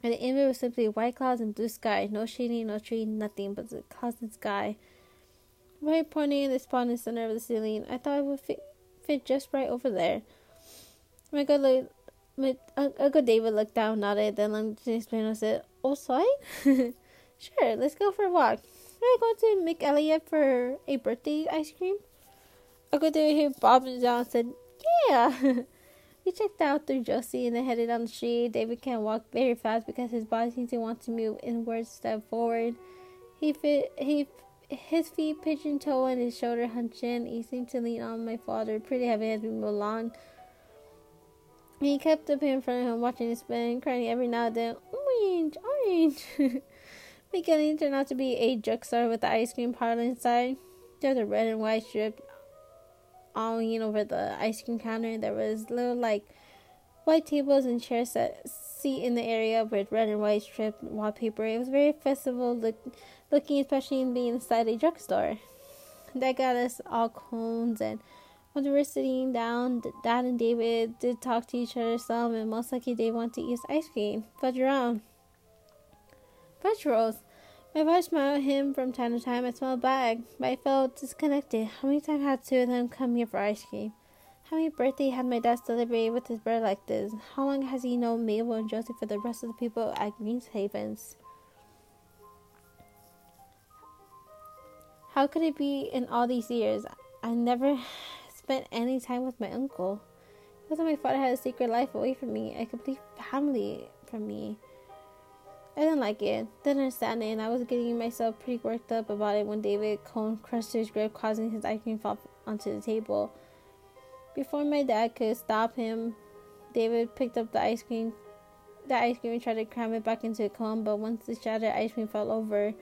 And the image was simply white clouds and blue sky. No shading, no tree, nothing but the clouds and sky. Right pointing in the spot in the center of the ceiling. I thought it would fit, fit just right over there. My good, like, my Uncle David looked down, nodded, then looked to explain and said, oh, Outside? sure, let's go for a walk. We're going to make Elliot for a birthday ice cream. Uncle David here bobbed down and said, Yeah. We checked out through Josie and then headed down the street. David can't walk very fast because his body seems to want to move inwards, step forward. He fit, he his feet pigeon toe and his shoulder hunched in. He seemed to lean on my father pretty heavy as we moved along. He kept up in front of him, watching him spin, crying every now and then, orange, orange. Beginning turned out to be a drugstore with the ice cream parlor inside. There's a red and white strip awning over the ice cream counter. There was little like white tables and chairs that seat in the area with red and white strip wallpaper. It was very festival look, looking, especially in being inside a drugstore. That got us all cones and when we were sitting down, Dad and David did talk to each other some, and most likely they want to eat ice cream. Fudge around. Fudge rolls. My father smiled at him from time to time. I smiled back, but I felt disconnected. How many times had two of them come here for ice cream? How many birthdays had my dad celebrated with his brother like this? How long has he known Mabel and Josie for the rest of the people at Green's Havens? How could it be in all these years? I never spent any time with my uncle. It wasn't my father had a secret life away from me, a complete family from me. I didn't like it, didn't understand it, and I was getting myself pretty worked up about it when David Cone crushed his grip, causing his ice cream fall onto the table. Before my dad could stop him, David picked up the ice cream, the ice cream and tried to cram it back into a cone, but once the shattered ice cream fell over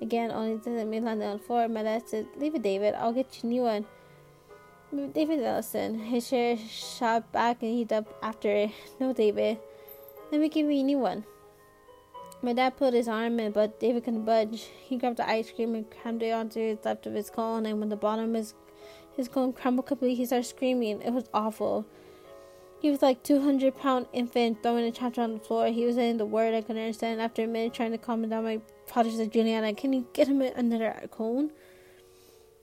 again, only to let me land on the my dad said, Leave it, David, I'll get you a new one. David Ellison, his chair shot back and he'd up after it. No, David, let me give you a new one. My dad put his arm in, but David couldn't budge. He grabbed the ice cream and crammed it onto his left of his cone, and when the bottom of his, his cone crumbled completely, he started screaming. It was awful. He was like 200 pound infant throwing a chapter on the floor. He was saying the word I couldn't understand. After a minute, trying to calm him down, my father said, Juliana, can you get him another cone?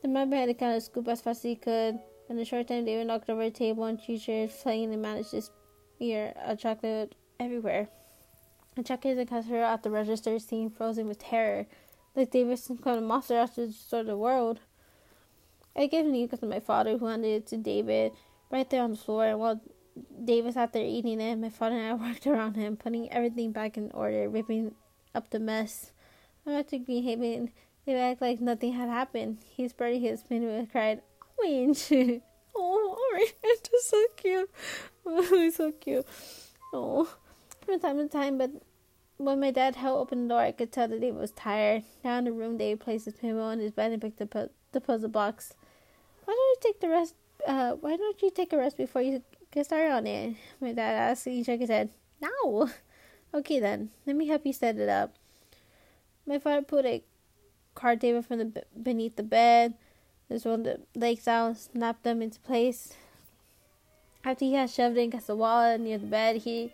The man had to kind of scoop as fast as he could. In a short time, David knocked over a table and two chairs, playing and managed to smear a chocolate everywhere. I checked in the customer at the register, seemed frozen with terror, like they were some kind of monster out to destroy the world. I gave the to my father, who handed it to David right there on the floor. And while David sat there eating it, my father and I worked around him, putting everything back in order, ripping up the mess. I went to Green Haven. They act like nothing had happened. He spread his fin and cried, Orange! oh, orange! It's so cute. Oh, so cute. Oh from time to time, but when my dad held open the door, I could tell that he was tired. Now in the room, Dave placed his pinball in his bed and picked up the puzzle box. Why don't you take the rest? Uh, why don't you take a rest before you get started on it? My dad asked. He shook his head. No. Okay then, let me help you set it up. My father put a card table from the beneath the bed. This one the legs out, snapped them into place. After he had shoved it against the wall near the bed, he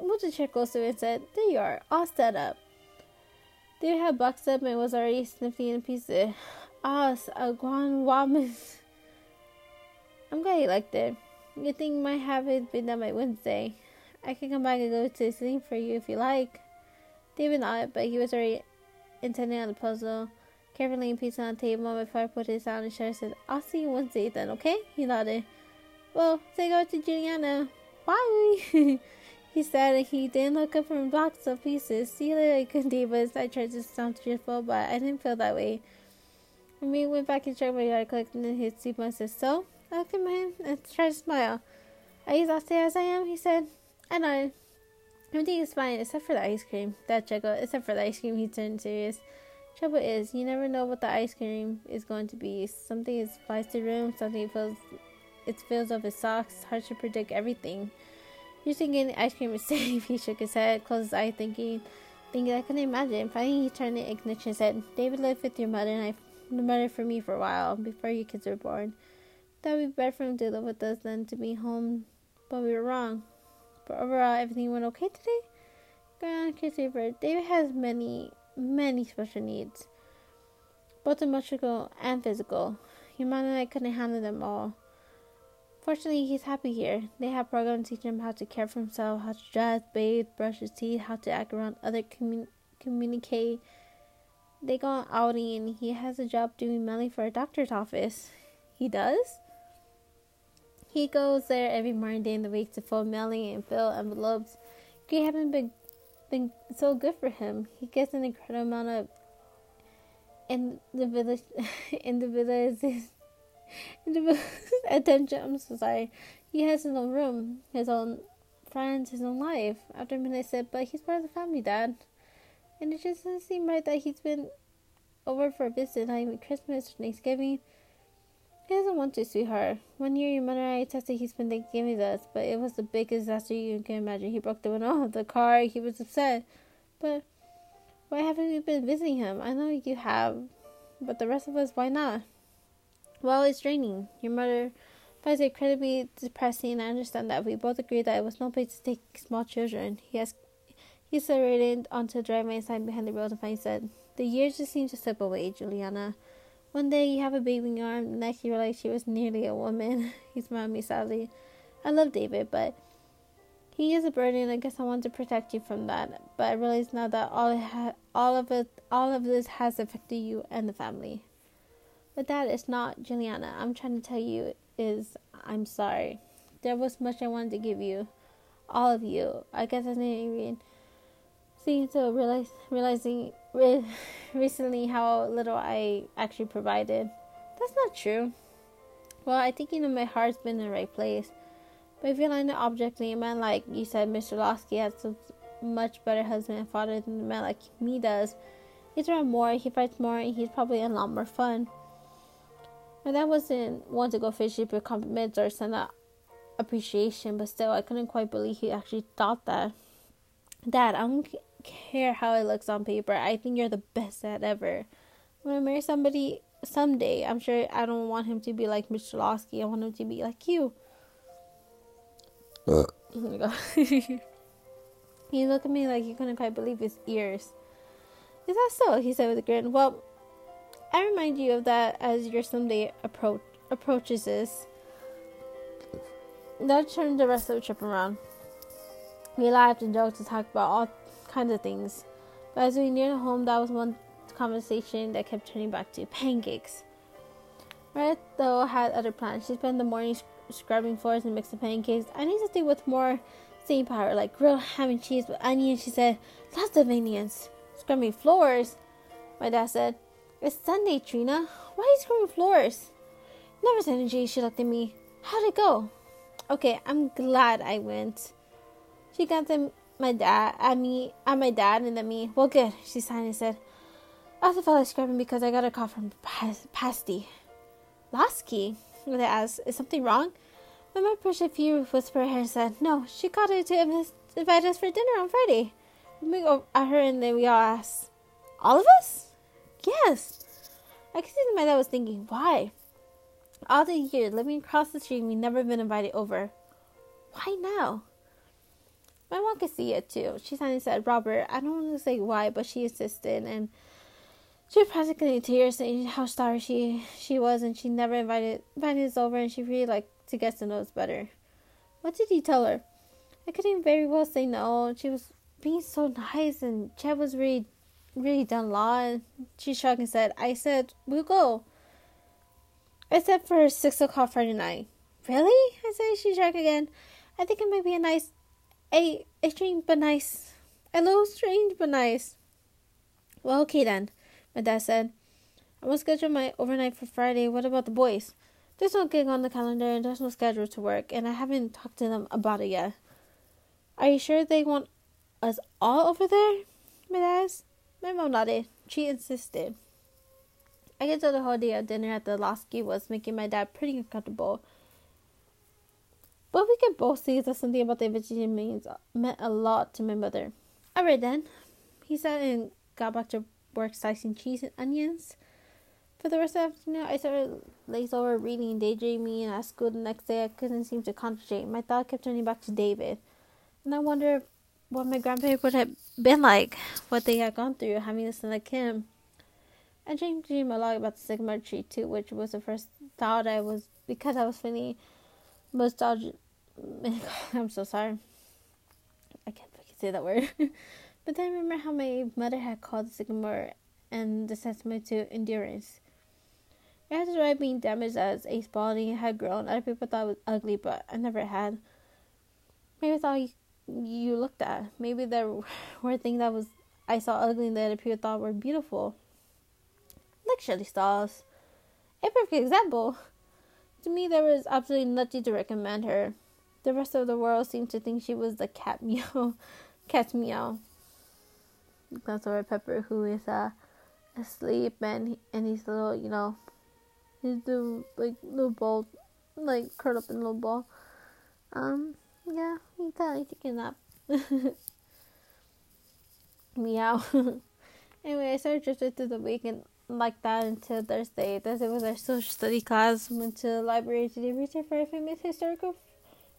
moved the chair closer and said, There you are, all set up. David had boxed up and was already sniffing a piece of ah, us, a guan wamas. I'm glad you liked it. You think my have it been done by Wednesday. I can come back and go to sleep for you if you like. David nodded, but he was already intending on the puzzle. Carefully laying pieces on the table before I put his down and chair said, I'll see you Wednesday then, okay? He nodded. Well, say go to Juliana. Bye. he said, and he didn't look up from blocks of pieces. See you later, divas. I tried to sound cheerful, but I didn't feel that way. When we went back and checked my yard, collecting his seat, I said, So? I looked at him and tried to smile. Are you exhausted as I am? He said. I nodded. Everything is fine except for the ice cream. That chuckled. Except for the ice cream, he turned serious. Trouble is, you never know what the ice cream is going to be. Something is flies to the room, something fills it fills up his socks. Hard to predict everything. You're thinking ice cream is safe. He shook his head, closed his eye, thinking, thinking I couldn't imagine. Finally, he turned the ignition and said, David lived with your mother and I the mother for me for a while before your kids were born. That would be better for him to live with us than to be home, but we were wrong. But overall, everything went okay today. Going Christopher. David has many, many special needs, both emotional and physical. Your mom and I couldn't handle them all. Fortunately, he's happy here. They have programs teaching him how to care for himself, how to dress, bathe, brush his teeth, how to act around other, commun- communicate. They go on outing, and he has a job doing money for a doctor's office. He does? He goes there every morning in the week to fold mailing and fill envelopes. It haven't been been so good for him. He gets an incredible amount of in the village in the village in the attention. I'm so sorry. He has his own room, his own friends, his own life. After I said, "But he's part of the family, Dad." And it just doesn't seem right that he's been over for a visit, not even Christmas or Thanksgiving. He doesn't want to, sweetheart. One year your mother and I tested he spent Thanksgiving with us, but it was the biggest disaster you can imagine. He broke the window of the car, he was upset. But why haven't we been visiting him? I know you have, but the rest of us, why not? Well, it's draining. Your mother finds it incredibly depressing, I understand that. We both agree that it was no place to take small children. He has he accelerated onto the driveway sign behind the road and finally said, The years just seem to slip away, Juliana. One day you have a baby in your arm, the next you realize she was nearly a woman. he smiled at me sadly. I love David, but he is a burden. I guess I want to protect you from that. But I realize now that all ha- all of it, all of this has affected you and the family. But that is not Juliana. I'm trying to tell you is I'm sorry. There was much I wanted to give you, all of you. I guess I didn't even seem to realize realizing re- recently how little I actually provided. That's not true. Well, I think you know my heart's been in the right place. But if you like the objectively, a man like you said, Mr. Loski has a much better husband and father than a man like me does. He's around more, he fights more, and he's probably a lot more fun. My dad wasn't one to go fishing for compliments or send out appreciation, but still, I couldn't quite believe he actually thought that. Dad, I don't care how it looks on paper. I think you're the best dad ever. I'm gonna marry somebody someday, I'm sure I don't want him to be like Mr. Loski. I want him to be like you. Uh. Oh my god. he looked at me like he couldn't quite believe his ears. Is that so? He said with a grin. Well, I remind you of that as your someday approach approaches this. That turned the rest of the trip around. We laughed and joked and talked about all kinds of things. But as we neared home, that was one conversation that kept turning back to pancakes. Meredith, though, had other plans. She spent the morning scrubbing floors and mixing pancakes. I need something with more staying power, like grilled ham and cheese with onions. She said, lots of onions. Scrubbing floors? My dad said, It's Sunday, Trina. Why are you scrubbing floors? Never said energy. She looked at me. How'd it go? Okay, I'm glad I went. She got them my dad at me at my dad and then me. Well, good. She signed and said, "I the fella scrubbing because I got a call from Patsy." Loski, they asked, "Is something wrong?" My mom pushed a few whispered her and said, "No, she called it to invite us for dinner on Friday." We go at her and then we all asked, "All of us?" Yes. I could see that my dad was thinking, "Why?" All the years living across the street, we never been invited over. Why now? My mom could see it too. She finally said, Robert, I don't want to say why, but she insisted and she was practically in tears saying how sorry she she was and she never invited invited us over and she really liked to get to know us better. What did he tell her? I couldn't very well say no. She was being so nice and Chad was really really done law and she shrugged and said, I said, We'll go. I said for six o'clock Friday night. Really? I said she shrugged again. I think it might be a nice A, a strange but nice. A little strange but nice. Well, okay then, my dad said. I will schedule my overnight for Friday. What about the boys? There's no gig on the calendar and there's no schedule to work, and I haven't talked to them about it yet. Are you sure they want us all over there? My dad asked. My mom nodded. She insisted. I could tell the whole day of dinner at the Loski was making my dad pretty uncomfortable. But we could both see that something about the vegetarian means meant a lot to my mother. Alright then, he said and got back to work slicing cheese and onions. For the rest of the afternoon, I started lazy over reading and daydreaming, and at school the next day I couldn't seem to concentrate. My thought kept turning back to David, and I wondered what my grandparents would have been like, what they had gone through, having a son like him. I dreamed, dreamed a lot about the sycamore tree too, which was the first thought I was because I was feeling nostalgia. I'm so sorry. I can't say that word. but then I remember how my mother had called the sycamore and the testament to endurance. It had survived being damaged as a spalding had grown. Other people thought it was ugly, but I never had. Maybe it's all you, you looked at. Maybe there were things that was I saw ugly and that other people thought were beautiful. Like Shirley Stalls. A perfect example. To me, there was absolutely nothing to recommend her. The rest of the world seemed to think she was the cat meow, cat meow. That's our Pepper, who is uh, asleep and and he's little, you know, he's the like little ball, like curled up in a little ball. Um, yeah, he kind of taking a nap. Meow. anyway, I started drifting through the week and like that until Thursday. Thursday was our social study class. Went to the library to do research for a famous historical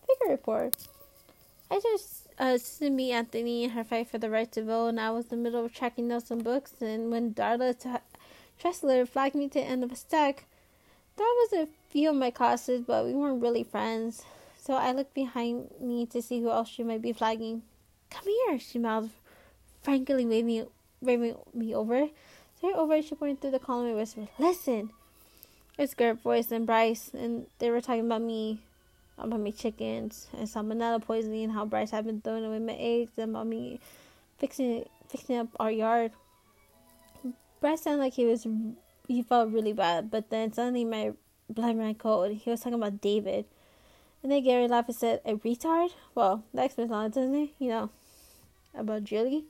figure report. I just uh, to meet Anthony in her fight for the right to vote, and I was in the middle of tracking down some books. And when Darla T- Tressler flagged me to the end of a stack, there was a few of my classes, but we weren't really friends. So I looked behind me to see who else she might be flagging. Come here, she mouthed, frankly waving, waving me over. So over, she pointed through the column and whispered, Listen! It's Gert voice and Bryce, and they were talking about me about my chickens and salmonella poisoning, and how Bryce had been throwing away my eggs, and about me fixing fixing up our yard. Bryce sounded like he was he felt really bad, but then suddenly my blood ran cold. He was talking about David. And then Gary laughed and said, A retard? Well, that explains a lot, doesn't it? You know, about Julie.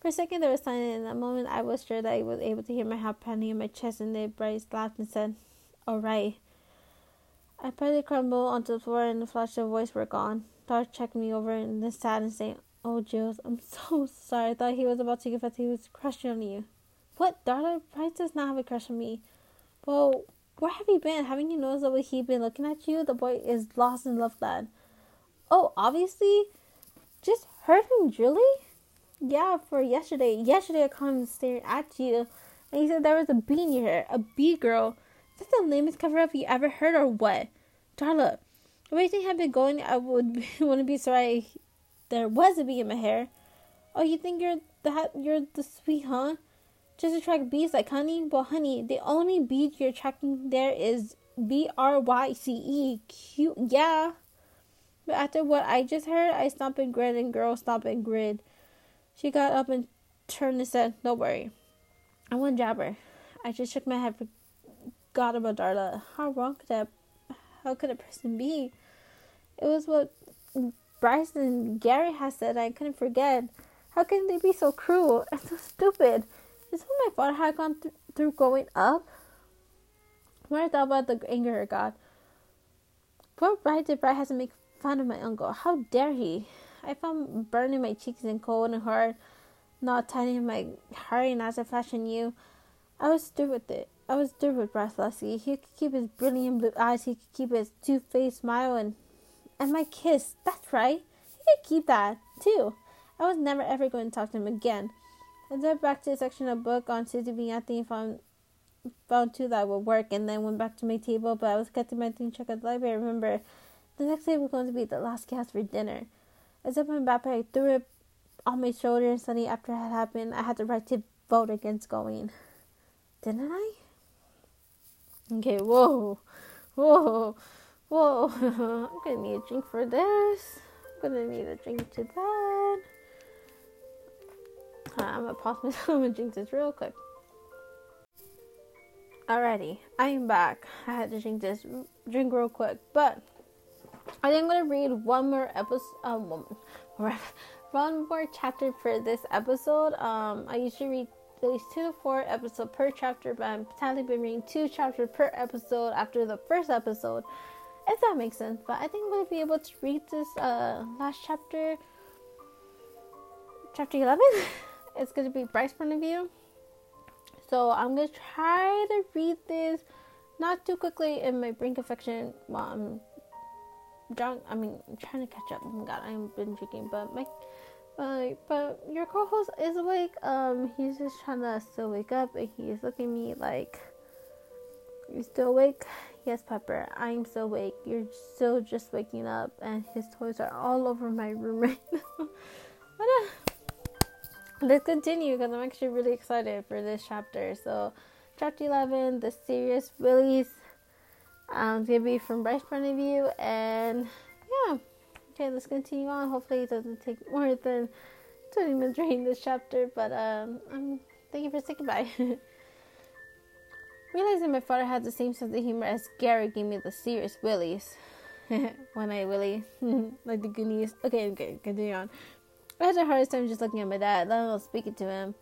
For a second, there was silence. In that moment, I was sure that I was able to hear my heart pounding in my chest, and then Bryce laughed and said, All right. I partly crumbled onto the floor, and the flash of voice were gone. Dart checked me over and then sat and said, Oh, Jules, I'm so sorry. I thought he was about to confess. He was crushing on you. What? Darla Bryce does not have a crush on me. Well, where have you been? Haven't you noticed the way he been looking at you? The boy is lost in love, lad. Oh, obviously. Just heard from Julie? Yeah, for yesterday. Yesterday I him staring at you. And he said there was a bee in your hair. A bee girl. Is that the lamest cover up you ever heard or what? Darla, everything had been going, I would wouldn't be sorry there was a bee in my hair. Oh, you think you're that you're the sweet, huh? Just attract bees like honey? Well, honey, the only bee you're attracting there is B R Y C E. Cute, yeah. But after what I just heard, I stopped and grin, and girl stopped and grin. She got up and turned and said, Don't worry. I won't jabber. I just shook my head, forgot about Darla. How wrong could that, how could a person be? It was what Bryce and Gary had said I couldn't forget. How can they be so cruel and so stupid? Is what my father had gone th- through growing up? When I thought about the anger of God, what right did Brad have to make fun of my uncle? How dare he? I found burning my cheeks and cold and hard, not tightening my heart as I flashed on you. I was through with it. I was through with Bryce Loski. He could keep his brilliant blue eyes. He could keep his two-faced smile and and my kiss. That's right. He could keep that too. I was never ever going to talk to him again. I went back to the section of book on Susie at the found found two that would work and then went back to my table but I was getting my thing checked at the library. I remember the next day was going to be the last cast for dinner. Took my backpack, I threw it on my shoulder and suddenly after it had happened I had the right to vote against going. Didn't I? Okay, whoa. Whoa. Whoa. I'm gonna need a drink for this. I'm gonna need a drink to that. I'm gonna pause myself and drink this real quick. Alrighty, I am back. I had to drink this drink real quick, but I think I'm gonna read one more episode. Um, one more, chapter for this episode. Um, I usually read at least two to four episodes per chapter, but I'm sadly been reading two chapters per episode after the first episode, if that makes sense. But I think I'm gonna be able to read this uh last chapter, chapter eleven. it's gonna be Bryce's point of view. So I'm gonna try to read this not too quickly in my brain confection while I'm drunk. I mean, I'm trying to catch up. Oh God, I haven't been drinking, but my uh, but your co-host is awake. Um, he's just trying to still wake up, and he's looking at me like, "You still awake?" Yes, Pepper. I'm still awake. You're still just waking up, and his toys are all over my room right now. but uh, let's continue because I'm actually really excited for this chapter. So, chapter 11, the serious Willies. Um, it's gonna be from Bryce's point of view, and yeah. Okay, let's continue on. Hopefully, it doesn't take more than 20 minutes reading this chapter, but um, um thank you for sticking by. Realizing my father had the same sense of humor as Gary gave me the serious willies. One eye willy, like the Goonies. Okay, okay, continue on. I had the hardest time just looking at my dad, let alone speaking to him.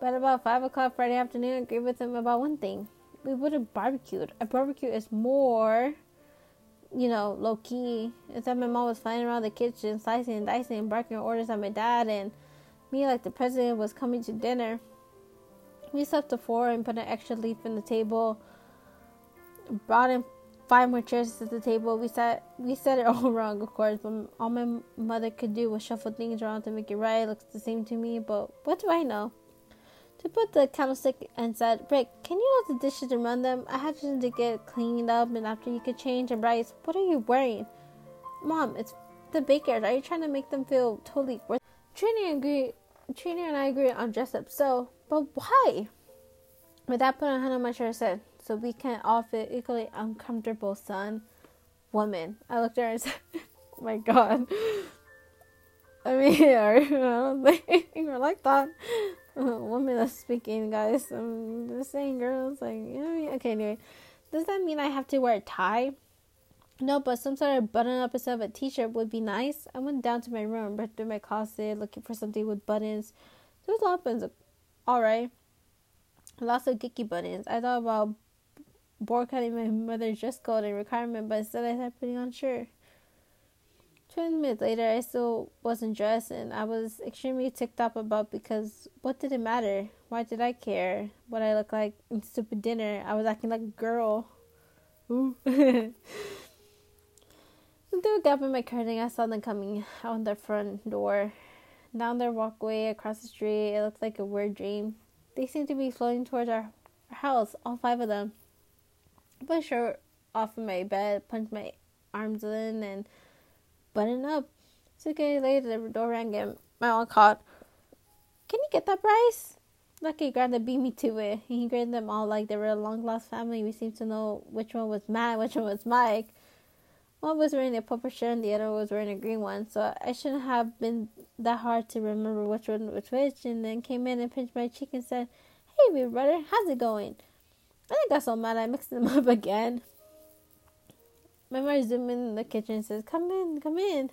But about 5 o'clock Friday afternoon, I agreed with him about one thing. We would have barbecued. A barbecue is more you know, low key. Instead, my mom was flying around the kitchen, slicing and dicing and barking orders at my dad, and me, like the president, was coming to dinner. We slept to four and put an extra leaf in the table. Brought in five more chairs to the table. We sat, we said it all wrong, of course, but all my mother could do was shuffle things around to make it right. It looks the same to me, but what do I know? To put the candlestick and said, Rick, can you hold the dishes and run them? I have to get cleaned up and after you could change. And Bryce, what are you wearing? Mom, it's the bakers. Are you trying to make them feel totally worth Trini agree Trini and I agree on dress up, so but why? My that put a hand on my and said, So we can all feel equally uncomfortable, son. Woman. I looked at her and said, oh my god. I mean, I don't think we're like that. Uh, woman that's speaking, guys. I'm just saying, girls. Like, you know what I mean? Okay, anyway. Does that mean I have to wear a tie? No, but some sort of button up instead of a t shirt would be nice. I went down to my room, read through my closet, looking for something with buttons. Those opens, alright. Lots of geeky buttons. I thought about boycotting my mother's dress code and requirement, but instead I started putting on shirt. 20 minutes later, I still wasn't dressed, and I was extremely ticked up about because what did it matter? Why did I care what I looked like in stupid dinner? I was acting like a girl. Ooh. Through a gap in my curtain, I saw them coming out the front door. Down their walkway across the street, it looked like a weird dream. They seemed to be floating towards our, house, all five of them. I a shirt off of my bed, punched my arms in, and button up. Six days later, the door rang and my mom called. Can you get that Bryce? Lucky Granda beat me to it. He graded them all like they were a long lost family. We seemed to know which one was Matt, which one was Mike. One was wearing a purple shirt and the other was wearing a green one, so I shouldn't have been that hard to remember which one was which. And then came in and pinched my cheek and said, Hey, big brother, how's it going? I think I got so mad I mixed them up again. My mother zoomed in the kitchen and says, Come in, come in.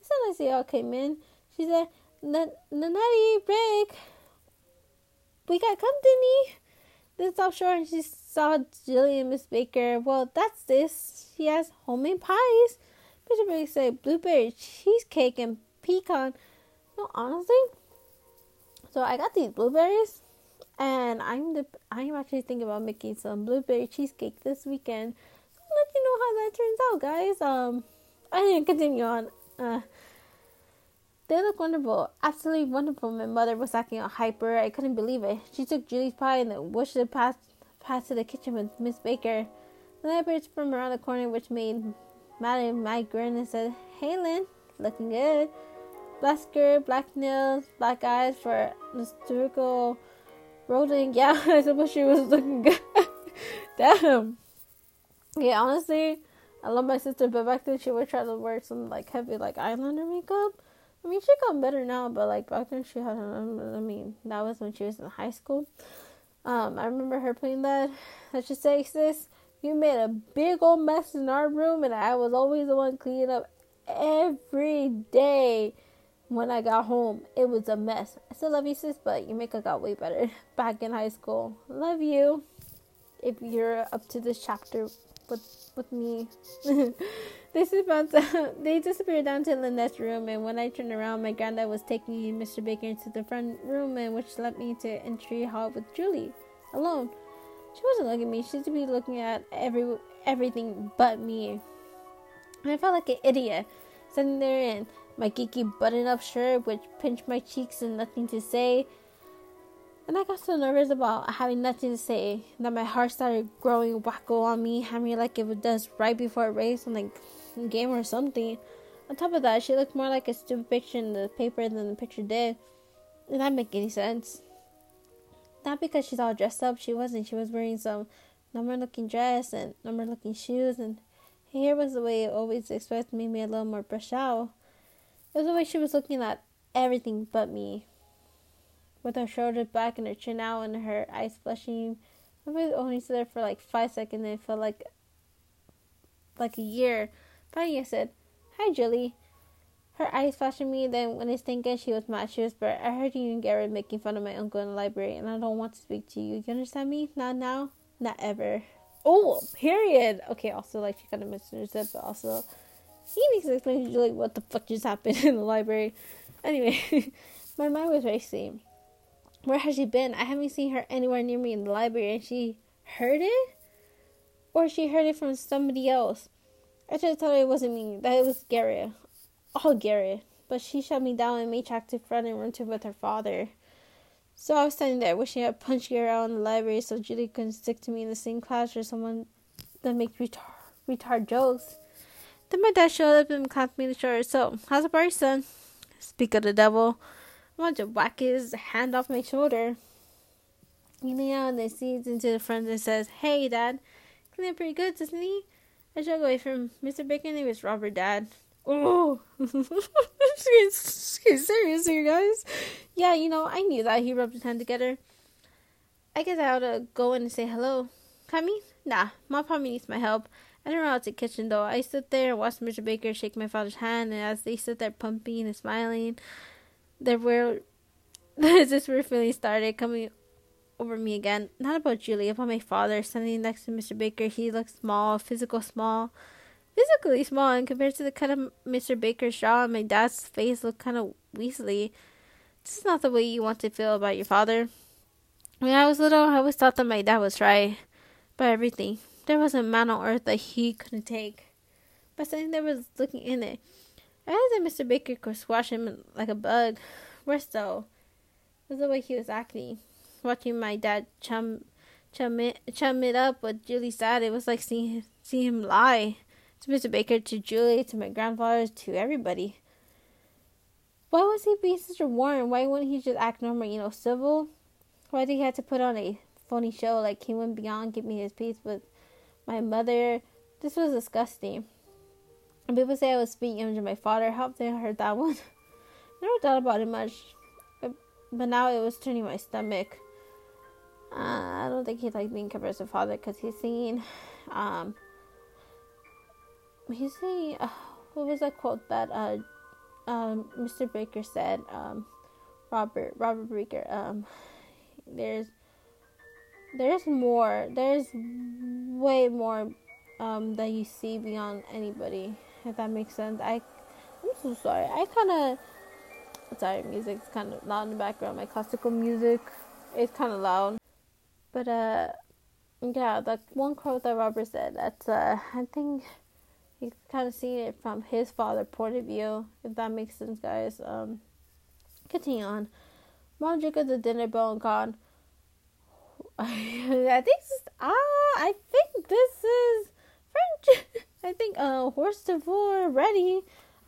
As soon as they all came in, she said, Nanati, break. We got company. Then stopped short and she saw Jillian Miss Baker. Well, that's this. She has homemade pies. Mr. Baker said blueberry cheesecake and pecan. No, honestly. So I got these blueberries, and I'm the I'm actually thinking about making some blueberry cheesecake this weekend let you know how that turns out, guys. Um, I didn't continue on. Uh, they look wonderful, absolutely wonderful. My mother was acting a hyper. I couldn't believe it. She took Julie's pie and then whooshed it past, past to the kitchen with Miss Baker. The neighbors from around the corner, which made Matt and Mike grin and said, "Hey, Lynn, looking good. Black skirt, black nails, black eyes for historical rolling. Yeah, I suppose she was looking good. Damn." Yeah, honestly, I love my sister, but back then she would try to wear some like heavy like eyeliner makeup. I mean, she got better now, but like back then she had. I mean, that was when she was in high school. Um, I remember her playing that. Let's just say, sis, you made a big old mess in our room, and I was always the one cleaning up every day when I got home. It was a mess. I still love you, sis, but your makeup got way better back in high school. Love you. If you're up to this chapter with with me. they, to, they disappeared down to Lynetta's room, and when I turned around, my granddad was taking Mr. Baker into the front room, and which led me to entry hall with Julie alone. She wasn't looking at me; she'd be looking at every everything but me. And I felt like an idiot sitting there in my geeky button-up shirt, which pinched my cheeks and nothing to say. And I got so nervous about having nothing to say that my heart started growing wacko on me, hammering like it does right before a race on like game or something. On top of that, she looked more like a stupid picture in the paper than the picture did. Did that make any sense. Not because she's all dressed up, she wasn't. She was wearing some number looking dress and number looking shoes and her hair was the way it always expected me, a little more brush out. It was the way she was looking at everything but me with her shoulders back and her chin out and her eyes flushing. I was only there for like five seconds and it felt like like a year. Finally, I said, "Hi, Julie." Her eyes flashing me. Then, when I was thinking she was mad, she whispered, "I heard you and Garrett making fun of my uncle in the library, and I don't want to speak to you. You understand me? Not now, not ever." Oh, period. Okay. Also, like she kind of misunderstood, but also he needs to explain to Julie what the fuck just happened in the library. Anyway, my mind was racing. Where has she been? I haven't seen her anywhere near me in the library. And she heard it? Or she heard it from somebody else? I tell her it wasn't me, that it was Gary. All Gary. But she shut me down and made track to front and run to with her father. So I was standing there wishing I'd punch Gary out in the library so Julie couldn't stick to me in the same class or someone that makes retard, retard jokes. Then my dad showed up and clapped me in the shoulder. So, how's the party, son? Speak of the devil. Want to whack his hand off my shoulder. He leans out and then sees into the front and says, Hey, Dad. Cleaning pretty good, doesn't he? I shrug away from Mr. Bacon. It was Robert, Dad. Oh, serious here, guys. Yeah, you know, I knew that. He rubbed his hand together. I guess I ought to go in and say hello. Come in? Nah, Mom probably needs my help. I don't know how to the kitchen though. I stood there and watched Mr. Baker shake my father's hand, and as they stood there pumping and smiling, there were this weird feeling started coming over me again. Not about Julie, about my father standing next to Mr. Baker. He looked small, physical small, physically small, and compared to the cut of Mr. Baker's jaw, my dad's face looked kind of weaselly. This is not the way you want to feel about your father. When I was little, I always thought that my dad was right by everything. There wasn't a man on earth that he couldn't take. But something that was looking in it. I heard that Mr. Baker could squash him like a bug. Worse though, was the way he was acting. Watching my dad chum, chum it, chum it up with Julie's dad, it was like seeing seeing him lie to Mr. Baker, to Julie, to my grandfather, to everybody. Why was he being such a warm? Why wouldn't he just act normal, you know, civil? Why did he have to put on a phony show like he went beyond give me his peace with my mother? This was disgusting. People say I was speaking image of my father. I hope they heard that one. Never thought about it much, but now it was turning my stomach. Uh, I don't think he liked being compared to father because he's singing. Um, he's singing. Uh, what was that quote that uh, um, Mr. Baker said? Um, Robert Robert Baker. Um, there's there's more. There's way more um, that you see beyond anybody if that makes sense. I I'm so sorry. I kind of sorry, music's kind of loud in the background. My classical music is kind of loud, but uh, yeah, that one quote that Robert said. That's uh, I think he's kind of seen it from his father point of view. If that makes sense, guys. Um, continue on. Mom drinking the dinner bell and gone. I think ah, I think this is French. I think uh horse devore ready.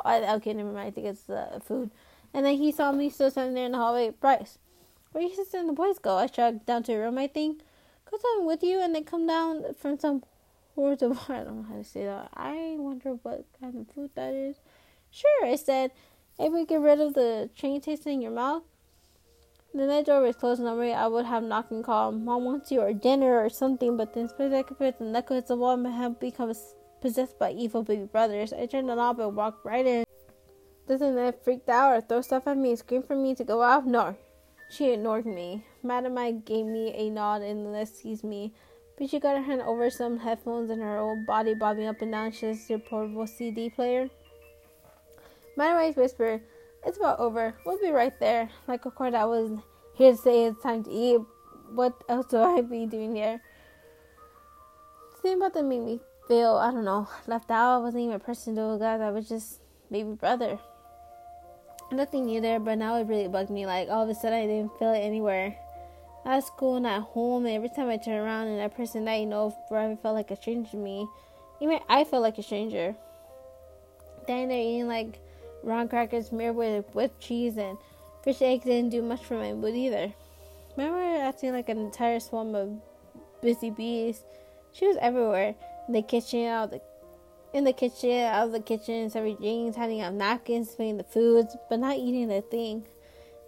Oh, okay, never mind. I think it's uh, food. And then he saw me still standing there in the hallway. Bryce, where you and the boys go? I shrugged down to her room. I think go down with you, and they come down from some horse the I don't know how to say that. I wonder what kind of food that is. Sure, I said. If we get rid of the train taste in your mouth. The night door was closed. Normally, I would have knocked and called, "Mom wants you or dinner or something." But then, space I could put the knuckle hits the wall and have become possessed by evil baby brothers. I turned the knob and walked right in. Doesn't that freaked out or throw stuff at me and scream for me to go out? No. She ignored me. Madam I gave me a nod and excused me. But she got her hand over some headphones and her whole body bobbing up and down. She says your portable CD player. Matt and Mike whispered, It's about over. We'll be right there. Like, of course, I was here to say it's time to eat. What else do I be doing here? The thing about that made me feel, I don't know, left out. I wasn't even a person to a guy. I was just baby brother nothing new there, but now it really bugged me. Like all of a sudden, I didn't feel it anywhere. At school and at home, and every time I turn around, and that person that you know forever felt like a stranger to me. Even I felt like a stranger. Then they're eating like round crackers mirrored with whipped cheese and fish eggs didn't do much for my mood either. Remember acting like an entire swarm of busy bees? She was everywhere. The kitchen, out the in the kitchen, out of the kitchen, serving drinks, handing out napkins, putting the foods, but not eating a thing.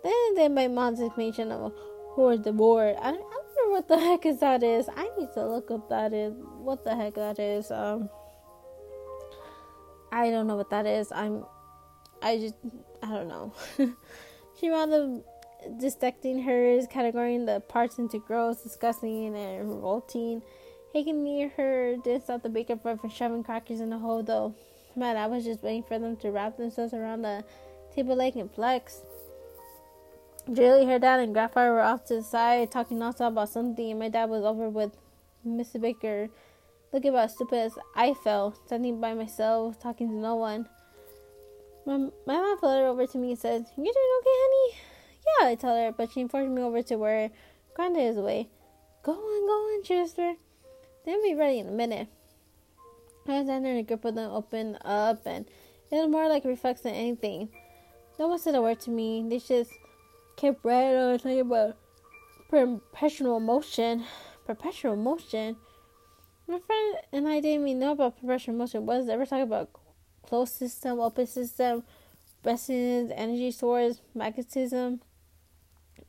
Then, then my mom's explanation of horde the board. I don't, I don't know what the heck is that is. I need to look up that is what the heck that is. Um, I don't know what that is. I'm, I just, I don't know. she wound up dissecting hers, categorizing the parts into gross, disgusting, and revolting. Can near her didn't stop the baker from shoving crackers in the hole, though. Man, I was just waiting for them to wrap themselves around the table leg and flex. Julie, her dad, and Grandfather were off to the side talking nonstop about something, and my dad was over with Mr. Baker, looking about as stupid as I felt, standing by myself, talking to no one. My, my mom fluttered over to me and said, You doing okay, honey? Yeah, I tell her, but she informed me over to where Grandad is away. Go on, go on, she whispered. They'll be ready in a minute. I Alexander and a group of them opened up, and it was more like a reflex than anything. No one said a word to me. They just kept right on talking about perpetual motion. Perpetual motion. My friend and I didn't even know about perpetual motion. Was ever talking about closed system, open system, resonance, energy source, magnetism?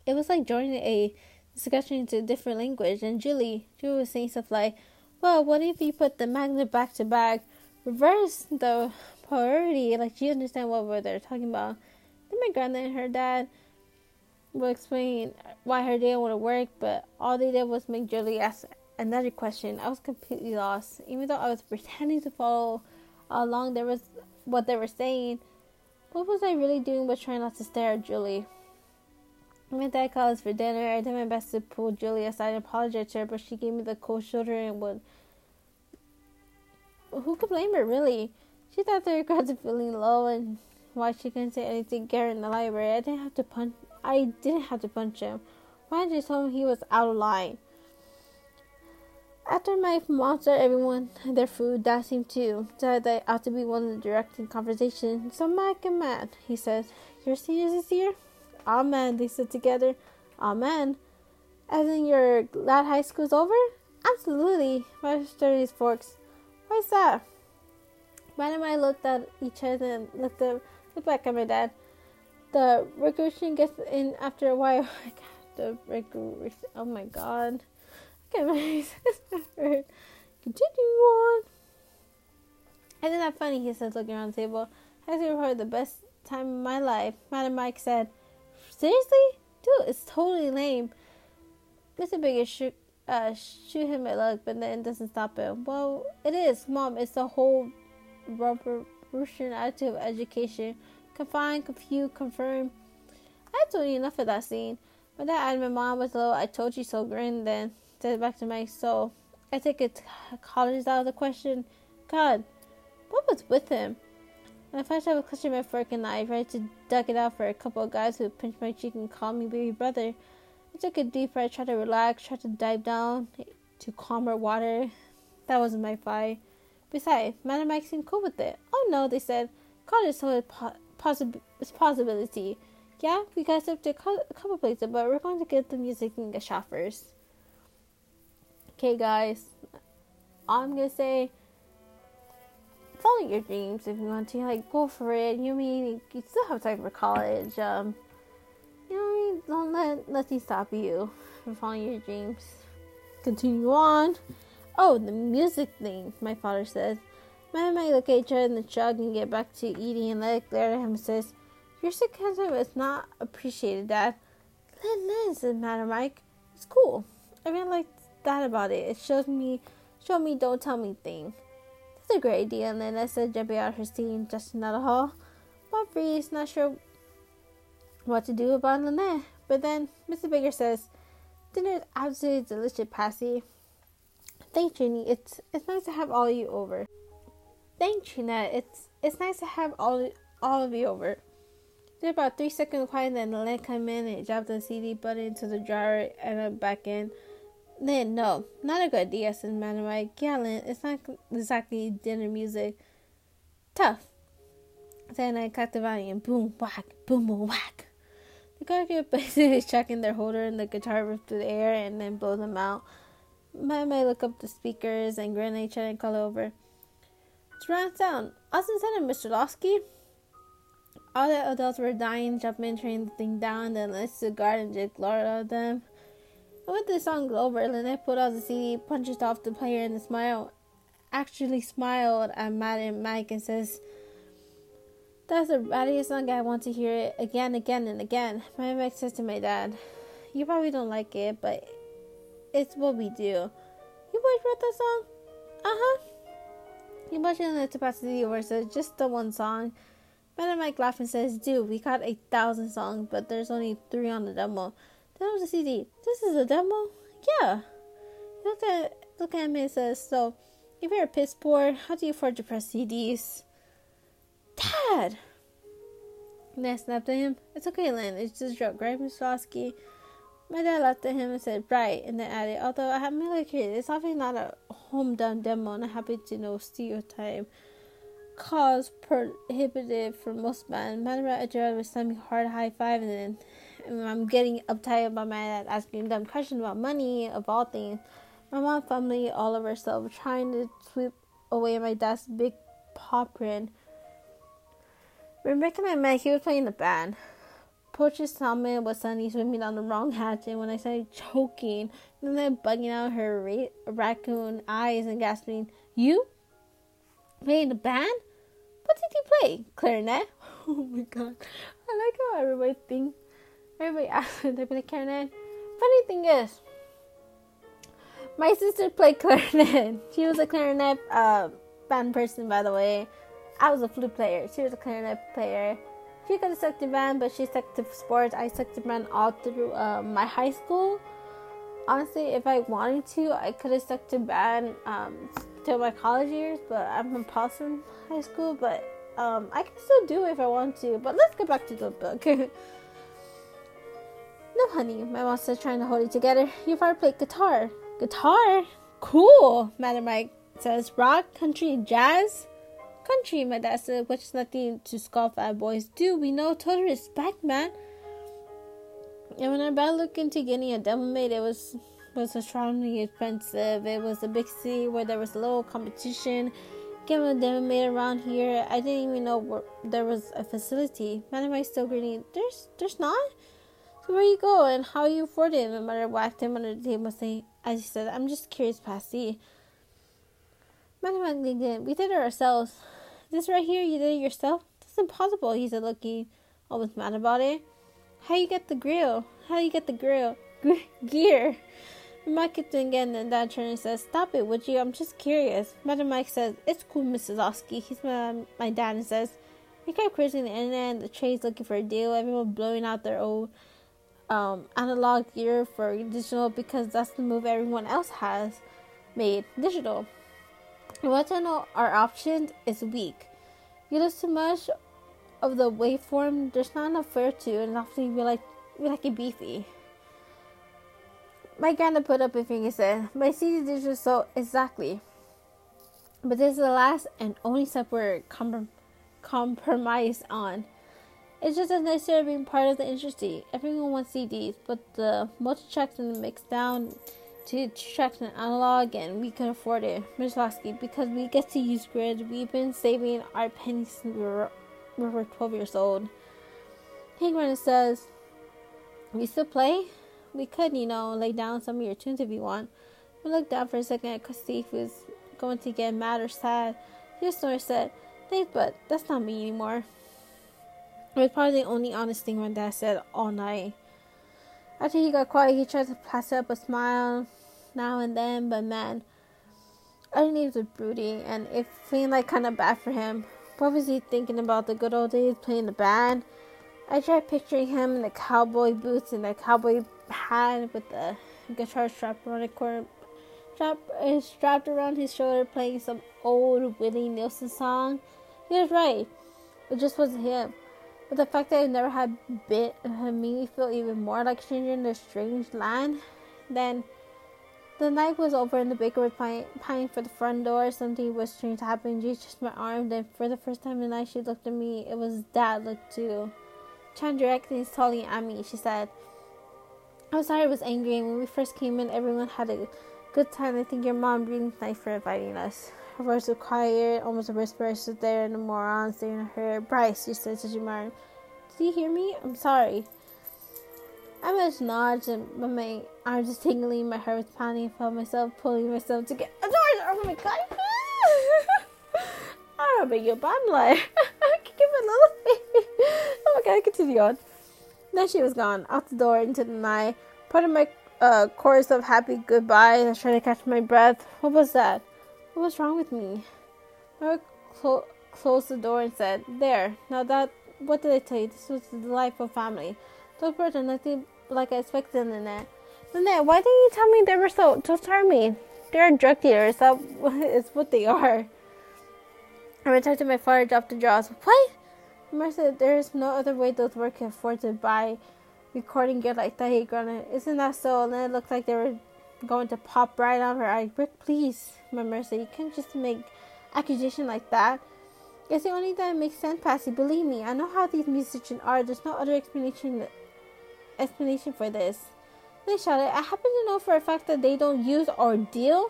It was like joining a discussion into a different language. And Julie, Julie was saying stuff like, well, what if you put the magnet back to back, reverse the polarity? Like, you understand what they're talking about. Then my grandma and her dad will explain why her didn't work, but all they did was make Julie ask another question. I was completely lost. Even though I was pretending to follow along, there was what they were saying. What was I really doing but trying not to stare at Julie? My dad called us for dinner. I did my best to pull Julie aside and apologize to her, but she gave me the cold shoulder and would. Who could blame her, really? She thought the regards of feeling low and why she couldn't say anything Garrett in the library. I didn't have to punch. I didn't have to punch him. Why just tell him he was out of line. After my mom started everyone their food, Dad seemed to decide that I ought to be one of the directing conversation. So Mike and Matt, he said, "Your seniors this year?" Amen. They said together, Amen. As in your glad high school's over? Absolutely. My these forks. Why's that? Matt and I looked at each other and looked, at, looked back at my dad. The recruiting gets in after a while. The. Oh my god. Okay, my Continue on. Isn't that funny? He says, looking around the table. I think probably the best time of my life. Matt and Mike said, Seriously? Dude, it's totally lame. Mr. Big shoot, uh, shoot him at luck, but then doesn't stop him. Well, it is, Mom. It's the whole revolution attitude of education. Confine, confuse, confirm. I told you enough of that scene. When that added my mom was low, I told you so grin then said back to my soul. I take it college out of the question. God, what was with him? I flashed out with clutching my fork and knife, ready to duck it out for a couple of guys who pinched my cheek and called me baby brother. I took a deep breath, tried to relax, tried to dive down to calmer water. That wasn't my fight. Besides, Matt and Mike seemed cool with it. Oh no, they said. College is a possi- possibility. Yeah, we got up to a couple places, but we're going to get the music and get shot first. Okay, guys. all I'm gonna say follow your dreams if you want to. Like, go for it. You mean you still have time for college. Um, you know I mean? Don't let nothing stop you from following your dreams. Continue on. Oh, the music thing. My father says. Man might look at each other in the truck and get back to eating and let it glare at him and says, Your sarcasm is not appreciated, Dad. Let Lynn, said Matt and Mike. It's cool. I really like that about it. It shows me, show me, don't tell me thing. A great idea. And then said, jumping out of her seat and dusting out the hall. Bob Freeze, not sure what to do about Lynetta. But then Mr. Baker says, Dinner is absolutely delicious, Patsy. Thanks, Ginny. It's it's nice to have all of you over. Thanks, Trina. It's it's nice to have all all of you over. There about three seconds quiet, then the lamp came in and dropped the CD button into the drawer and back in. Then no, not a good idea, said Madam White. Yeah, Lynn, it's not exactly dinner music. Tough. Then I cut the volume. Boom, whack, boom, boom, whack. The guard basically checking their holder and the guitar ripped through the air and then blow them out. I might look up the speakers and grin at each other and call over. It's Surround sound. Austin Center, Mr. Loski. All the adults were dying, jumping, turning the thing down, then let's the guard and Jake glared at them. And with the song over, Lynetta pulled out the CD, punched it off the player, and the smile actually smiled at Matt and Mike and says, That's the rattiest song I want to hear it again, again, and again. My Mike says to my dad, You probably don't like it, but it's what we do. You boys wrote that song? Uh huh. He motioned it to pass the CD over, said, Just the one song. Matt and Mike laughs and says, Dude, we got a thousand songs, but there's only three on the demo. That was a CD. This is a demo? Yeah. Look at look at me says, So, if you're a piss poor, how do you afford to press CDs? Dad! And I snapped at him. It's okay, Lynn. It's just a joke, right, Miss Fosky? My dad laughed at him and said, Right, and then added, Although I have really curious, it's obviously not a home done demo, and I happen to know stereotype cause prohibited for most men. Man Jared was sending me hard high five, and then I'm getting uptight about my dad asking dumb questions about money, of all things. My mom, family, all of herself, trying to sweep away my dad's big paw print. Rebecca and I met, he was playing the band. Poach's helmet was suddenly swimming down the wrong hatch, and when I started choking, and then bugging out her ra- raccoon eyes and gasping, You? Playing the band? What did you play? Clarinet? Oh my god. I like how everybody thinks, everybody asks they play clarinet. Funny thing is, my sister played clarinet. She was a clarinet uh, band person, by the way. I was a flute player. She was a clarinet player. She have stuck to band, but she stuck to sports. I stuck to band all through uh, my high school. Honestly, if I wanted to, I could have stuck to band um, till my college years, but I'm from Boston High School. But um, I can still do it if I want to. But let's get back to the book. no, honey, my mom says, trying to hold it together. You've ever played guitar? Guitar? Cool, Madam Mike says. Rock, country, jazz? country, my dad said, which is nothing to scoff at boys do. We know total respect, man. And when I about looking into getting a demo made, it was was extremely expensive. It was a big city where there was a little competition. Getting a demo made around here, I didn't even know there was a facility. Man, am I still greeting? There's, there's not. Where you go and how you afford it? My mother whacked him under the table, saying, "As he said, I'm just curious, Patsy." Man, we did. We did it ourselves. This right here, you did it yourself? That's impossible, he said, looking almost mad about it. How you get the grill? How you get the grill? Gear. Mike kept again, and Dad turned and says, Stop it, would you? I'm just curious. Matt and Mike says, It's cool, Mrs. Oski. He's my, my dad and says, We kept cruising the internet, and the trades looking for a deal. Everyone blowing out their old um, analog gear for digital because that's the move everyone else has made digital. Know our options is weak. You lose too much of the waveform, there's not enough fur to, and often we like we like it beefy. My grandma put up a finger said, My CD digital so exactly. But this is the last and only step we're com- compromised on. It's just as necessary being part of the industry. Everyone wants CDs, but the multi tracks and the mix down to tracks an analog and we can afford it. Ms. Lasky, because we get to use grid, we've been saving our pennies since we were, we were 12 years old. Hank says, We still play? We could, you know, lay down some of your tunes if you want. We looked down for a second at Steve was going to get mad or sad. He sort of said, Thanks, but that's not me anymore. It was probably the only honest thing my dad said all night. After he got quiet, he tried to pass up a smile now and then, but man, I think he was brooding and it feeling like kind of bad for him. What was he thinking about the good old days playing the band? I tried picturing him in the cowboy boots and the cowboy hat with the guitar strapped around the corner, strap, uh, strapped around his shoulder, playing some old Willie Nelson song. He was right. It just wasn't him. But the fact that I never had bit made me feel even more like stranger in a strange land. Then the night was over and the baker was pining for the front door. Something was strange happening. She touched my arm. Then for the first time in the night, she looked at me. It was Dad looked too. Trying directly totally at me, she said, I'm sorry I was angry. and When we first came in, everyone had a good time. I think your mom really nice for inviting us. Was quiet, almost a whisper. Stood there and the moron staring at her. Bryce, she said to Jamar, Did you hear me? I'm sorry. I just nodded, and my arms was tingling, my heart was pounding. I felt myself pulling myself to get. Oh my god! I don't know about you, but I'm like, I can give a little baby. Oh my god, continue on. Then she was gone, out the door into the night. Part of my uh, chorus of happy goodbye. I was trying to catch my breath. What was that? What was wrong with me? I clo- closed the door and said, There, now that, what did I tell you? This was the delightful family. Those birds are nothing like I expected, Lynetta. Lynetta, why didn't you tell me they were so, so charming? They're drug dealers, that is what they are. I returned to my father, dropped the jaws. What? Remember said there is no other way those work can afford to buy recording gear like that. He grunted. Isn't that so? And then it looked like they were going to pop right out of her eye. Rick, please, my mercy, you can't just make accusation like that. It's the only that makes sense, Patsy. Believe me, I know how these musicians are. There's no other explanation explanation for this. They shouted, I happen to know for a fact that they don't use or deal.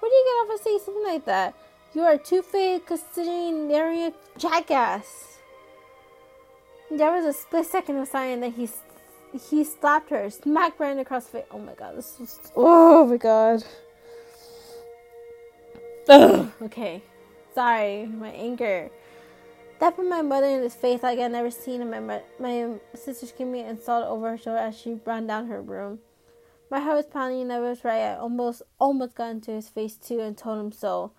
Where do you get off of saying something like that? You are too fake considering they're a jackass. There was a split second of silence, then he he slapped her, smacked right across the face. Oh my god, this was. Oh my god. Ugh. Okay, sorry, my anger. That put my mother in his face like I'd never seen him. My, my sister screamed me and saw over her shoulder as she ran down her room. My heart was pounding and I was right. I almost, almost got into his face too and told him so.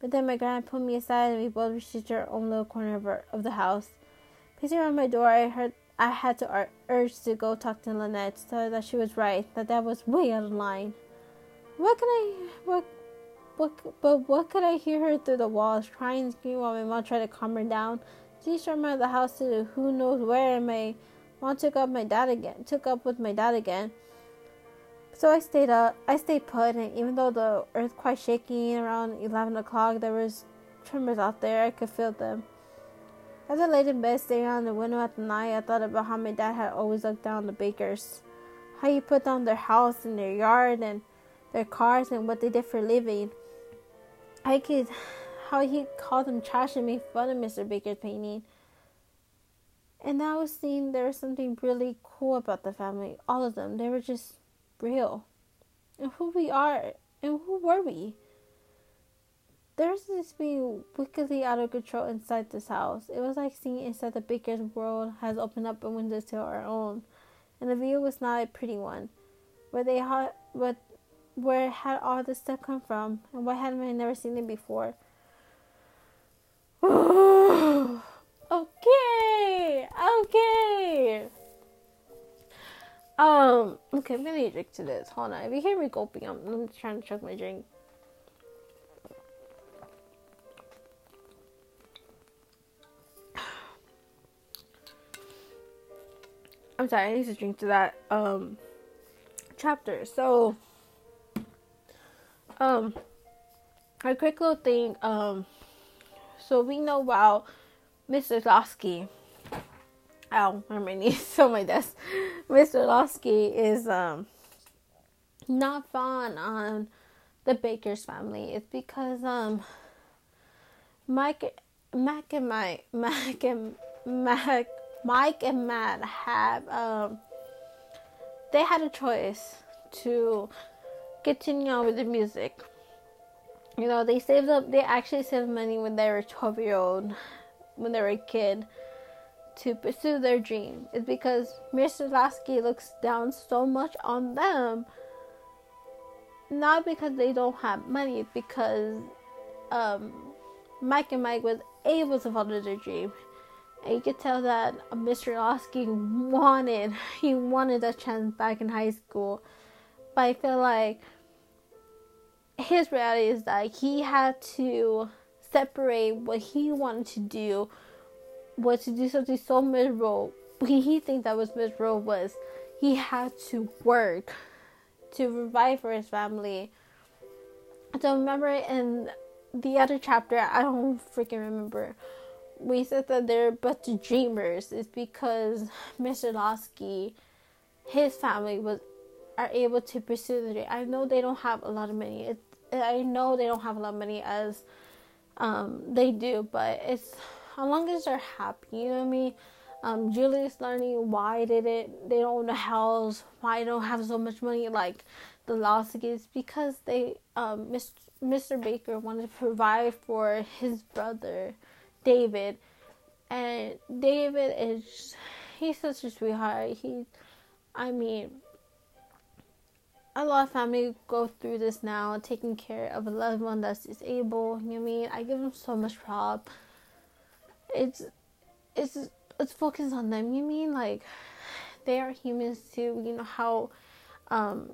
But then my grandma pulled me aside and we both reached our own little corner of, our, of the house. Pacing around my door, I heard I had to urge to go talk to Lynetta, her that she was right, that that was way out of line. What could I, what, what, but what could I hear her through the walls, crying and screaming while my mom tried to calm her down? She stormed out of the house to who knows where, and my mom took up my dad again, took up with my dad again. So I stayed up, I stayed put, and even though the earth quite shaking around 11 o'clock, there was tremors out there. I could feel them. As I laid in bed staring out the window at the night, I thought about how my dad had always looked down on the bakers. How he put down their house and their yard and their cars and what they did for a living. I could how he called them trash and made fun of Mr. Baker's painting. And I was seeing there was something really cool about the family. All of them. They were just real. And who we are and who were we? There's this being wickedly out of control inside this house. It was like seeing inside the Baker's world has opened up a window to our own, and the view was not a pretty one. Where they had, what, where had all this stuff come from, and why hadn't I never seen it before? okay, okay. Um, okay, I'm gonna drink to this. Hold on. If you hear me gulping, I'm, I'm trying to chug my drink. I'm sorry, I need to drink to that um chapter. So um a quick little thing, um so we know about Mr. Loski. Ow, my knee so my desk. Mr. Loski is um not fond on the Baker's family. It's because um Mike Mac and Mike Mac and Mac Mike and Matt have um they had a choice to continue on with the music. You know, they saved up they actually saved money when they were twelve year old when they were a kid to pursue their dream. It's because Mr. Lasky looks down so much on them not because they don't have money, because um, Mike and Mike was able to follow their dream. And you could tell that Mr. Lasky wanted, he wanted a chance back in high school. But I feel like his reality is that he had to separate what he wanted to do was to do something so miserable. He, he think that was miserable was he had to work to provide for his family. So remember in the other chapter, I don't freaking remember. We said that they're but dreamers. It's because Mr. Lasky, his family was are able to pursue the dream. I know they don't have a lot of money. It, I know they don't have a lot of money as um, they do, but it's as long as they're happy. You know what I mean? Um, Julie's learning why did it they don't own a house, why don't have so much money like the Laskys because they um Mr. Mr. Baker wanted to provide for his brother David, and David is he's such a sweetheart. He, I mean, a lot of family go through this now, taking care of a loved one that's disabled. You know what I mean? I give him so much prop. It's, it's let's focus on them. You mean like they are humans too? You know how, um,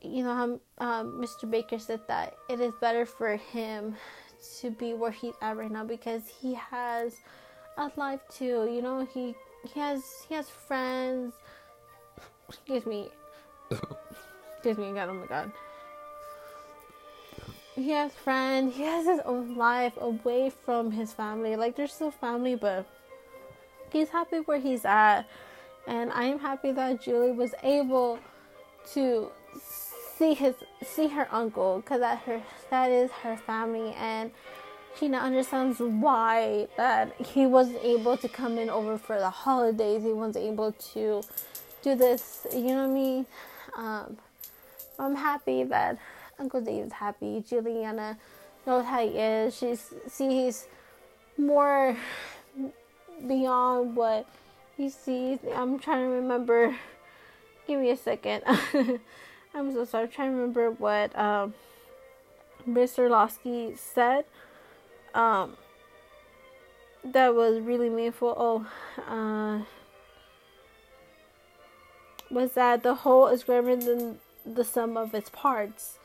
you know how um, Mr. Baker said that it is better for him to be where he's at right now because he has a life too. You know he he has he has friends. Excuse me. Excuse me again. Oh my god. He has friends. He has his own life away from his family. Like they're still family, but he's happy where he's at. And I am happy that Julie was able to see his see her uncle because that her that is her family and she now understands why that he wasn't able to come in over for the holidays he wasn't able to do this you know what i mean um, i'm happy that uncle dave's happy juliana knows how he is she's sees he's more beyond what he sees. I'm trying to remember. Give me a second. I'm so sorry. I'm trying to remember what um, Mr. Lasky said. Um, that was really meaningful. Oh, uh, was that the whole is greater than the sum of its parts.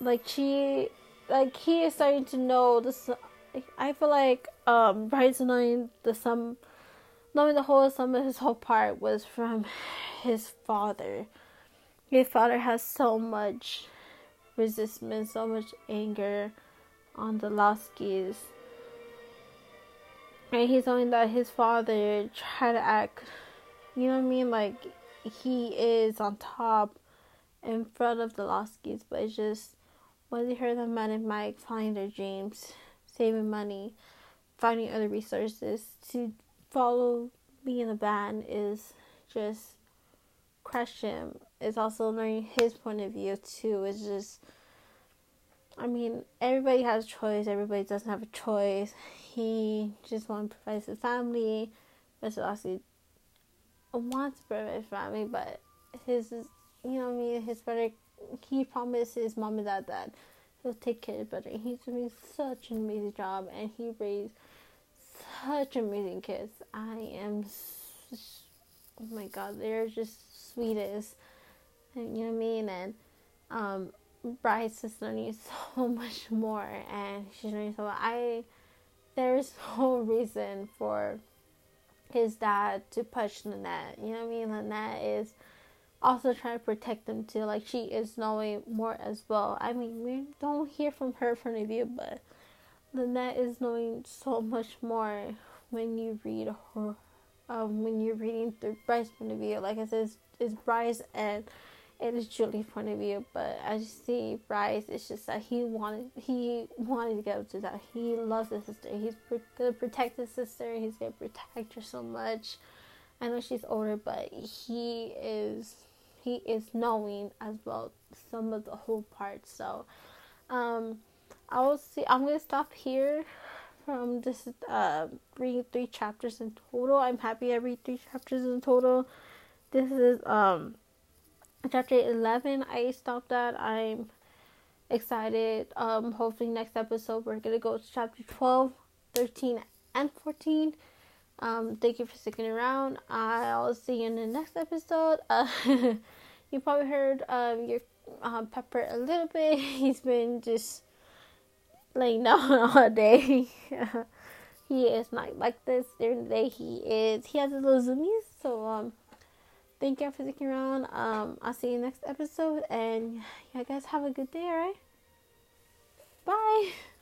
Like she, like he is starting to know this. I feel like um, Bryce knowing the sum, knowing the whole sum of his whole part was from his father. His father has so much resistance, so much anger on the Laskys. And he's knowing that his father tried to act, you know what I mean? Like he is on top in front of the Laskys, but it's just when he heard that Matt and Mike following their dreams, saving money, finding other resources to follow me in the band is just him. It's also learning his point of view too. It's just I mean, everybody has a choice, everybody doesn't have a choice. He just wants to provide his family, but also wants to provide his family, but his you know I mean, his brother he promised his mom and dad that he'll take care of his brother. He's doing such an amazing job and he raised such amazing kids. I am, oh my god, they're just sweetest. And, you know what I mean? And um, Bryce is learning so much more, and she's learning so much. I there is no reason for his dad to push Lynetta. You know what I mean? Lynetta is also trying to protect them too. Like she is knowing more as well. I mean, we don't hear from her point of view, but Lynetta is knowing so much more when you read her um, when you're reading through Bryce's point of view. Like I said, it's, it's Bryce and it is Julie's point of view. But as you see, Bryce, it's just that he wanted he wanted to go to that. He loves his sister. He's gonna protect his sister. He's gonna protect her so much. I know she's older, but he is he is knowing as well some of the whole parts. So, um, I will see. I'm gonna stop here from this uh, reading three chapters in total. I'm happy I read three chapters in total. This is um chapter 11 I stopped at. I'm excited. Um hopefully next episode we're to go to chapter 12, 13 and 14. Um thank you for sticking around. I'll see you in the next episode. Uh, you probably heard um your um, Pepper a little bit. He's been just laying down all day. he is not like this during the day. He is. He has his little zoomies. So um, thank you for sticking around. Um, I'll see you next episode, and yeah, guys have a good day. All right. Bye.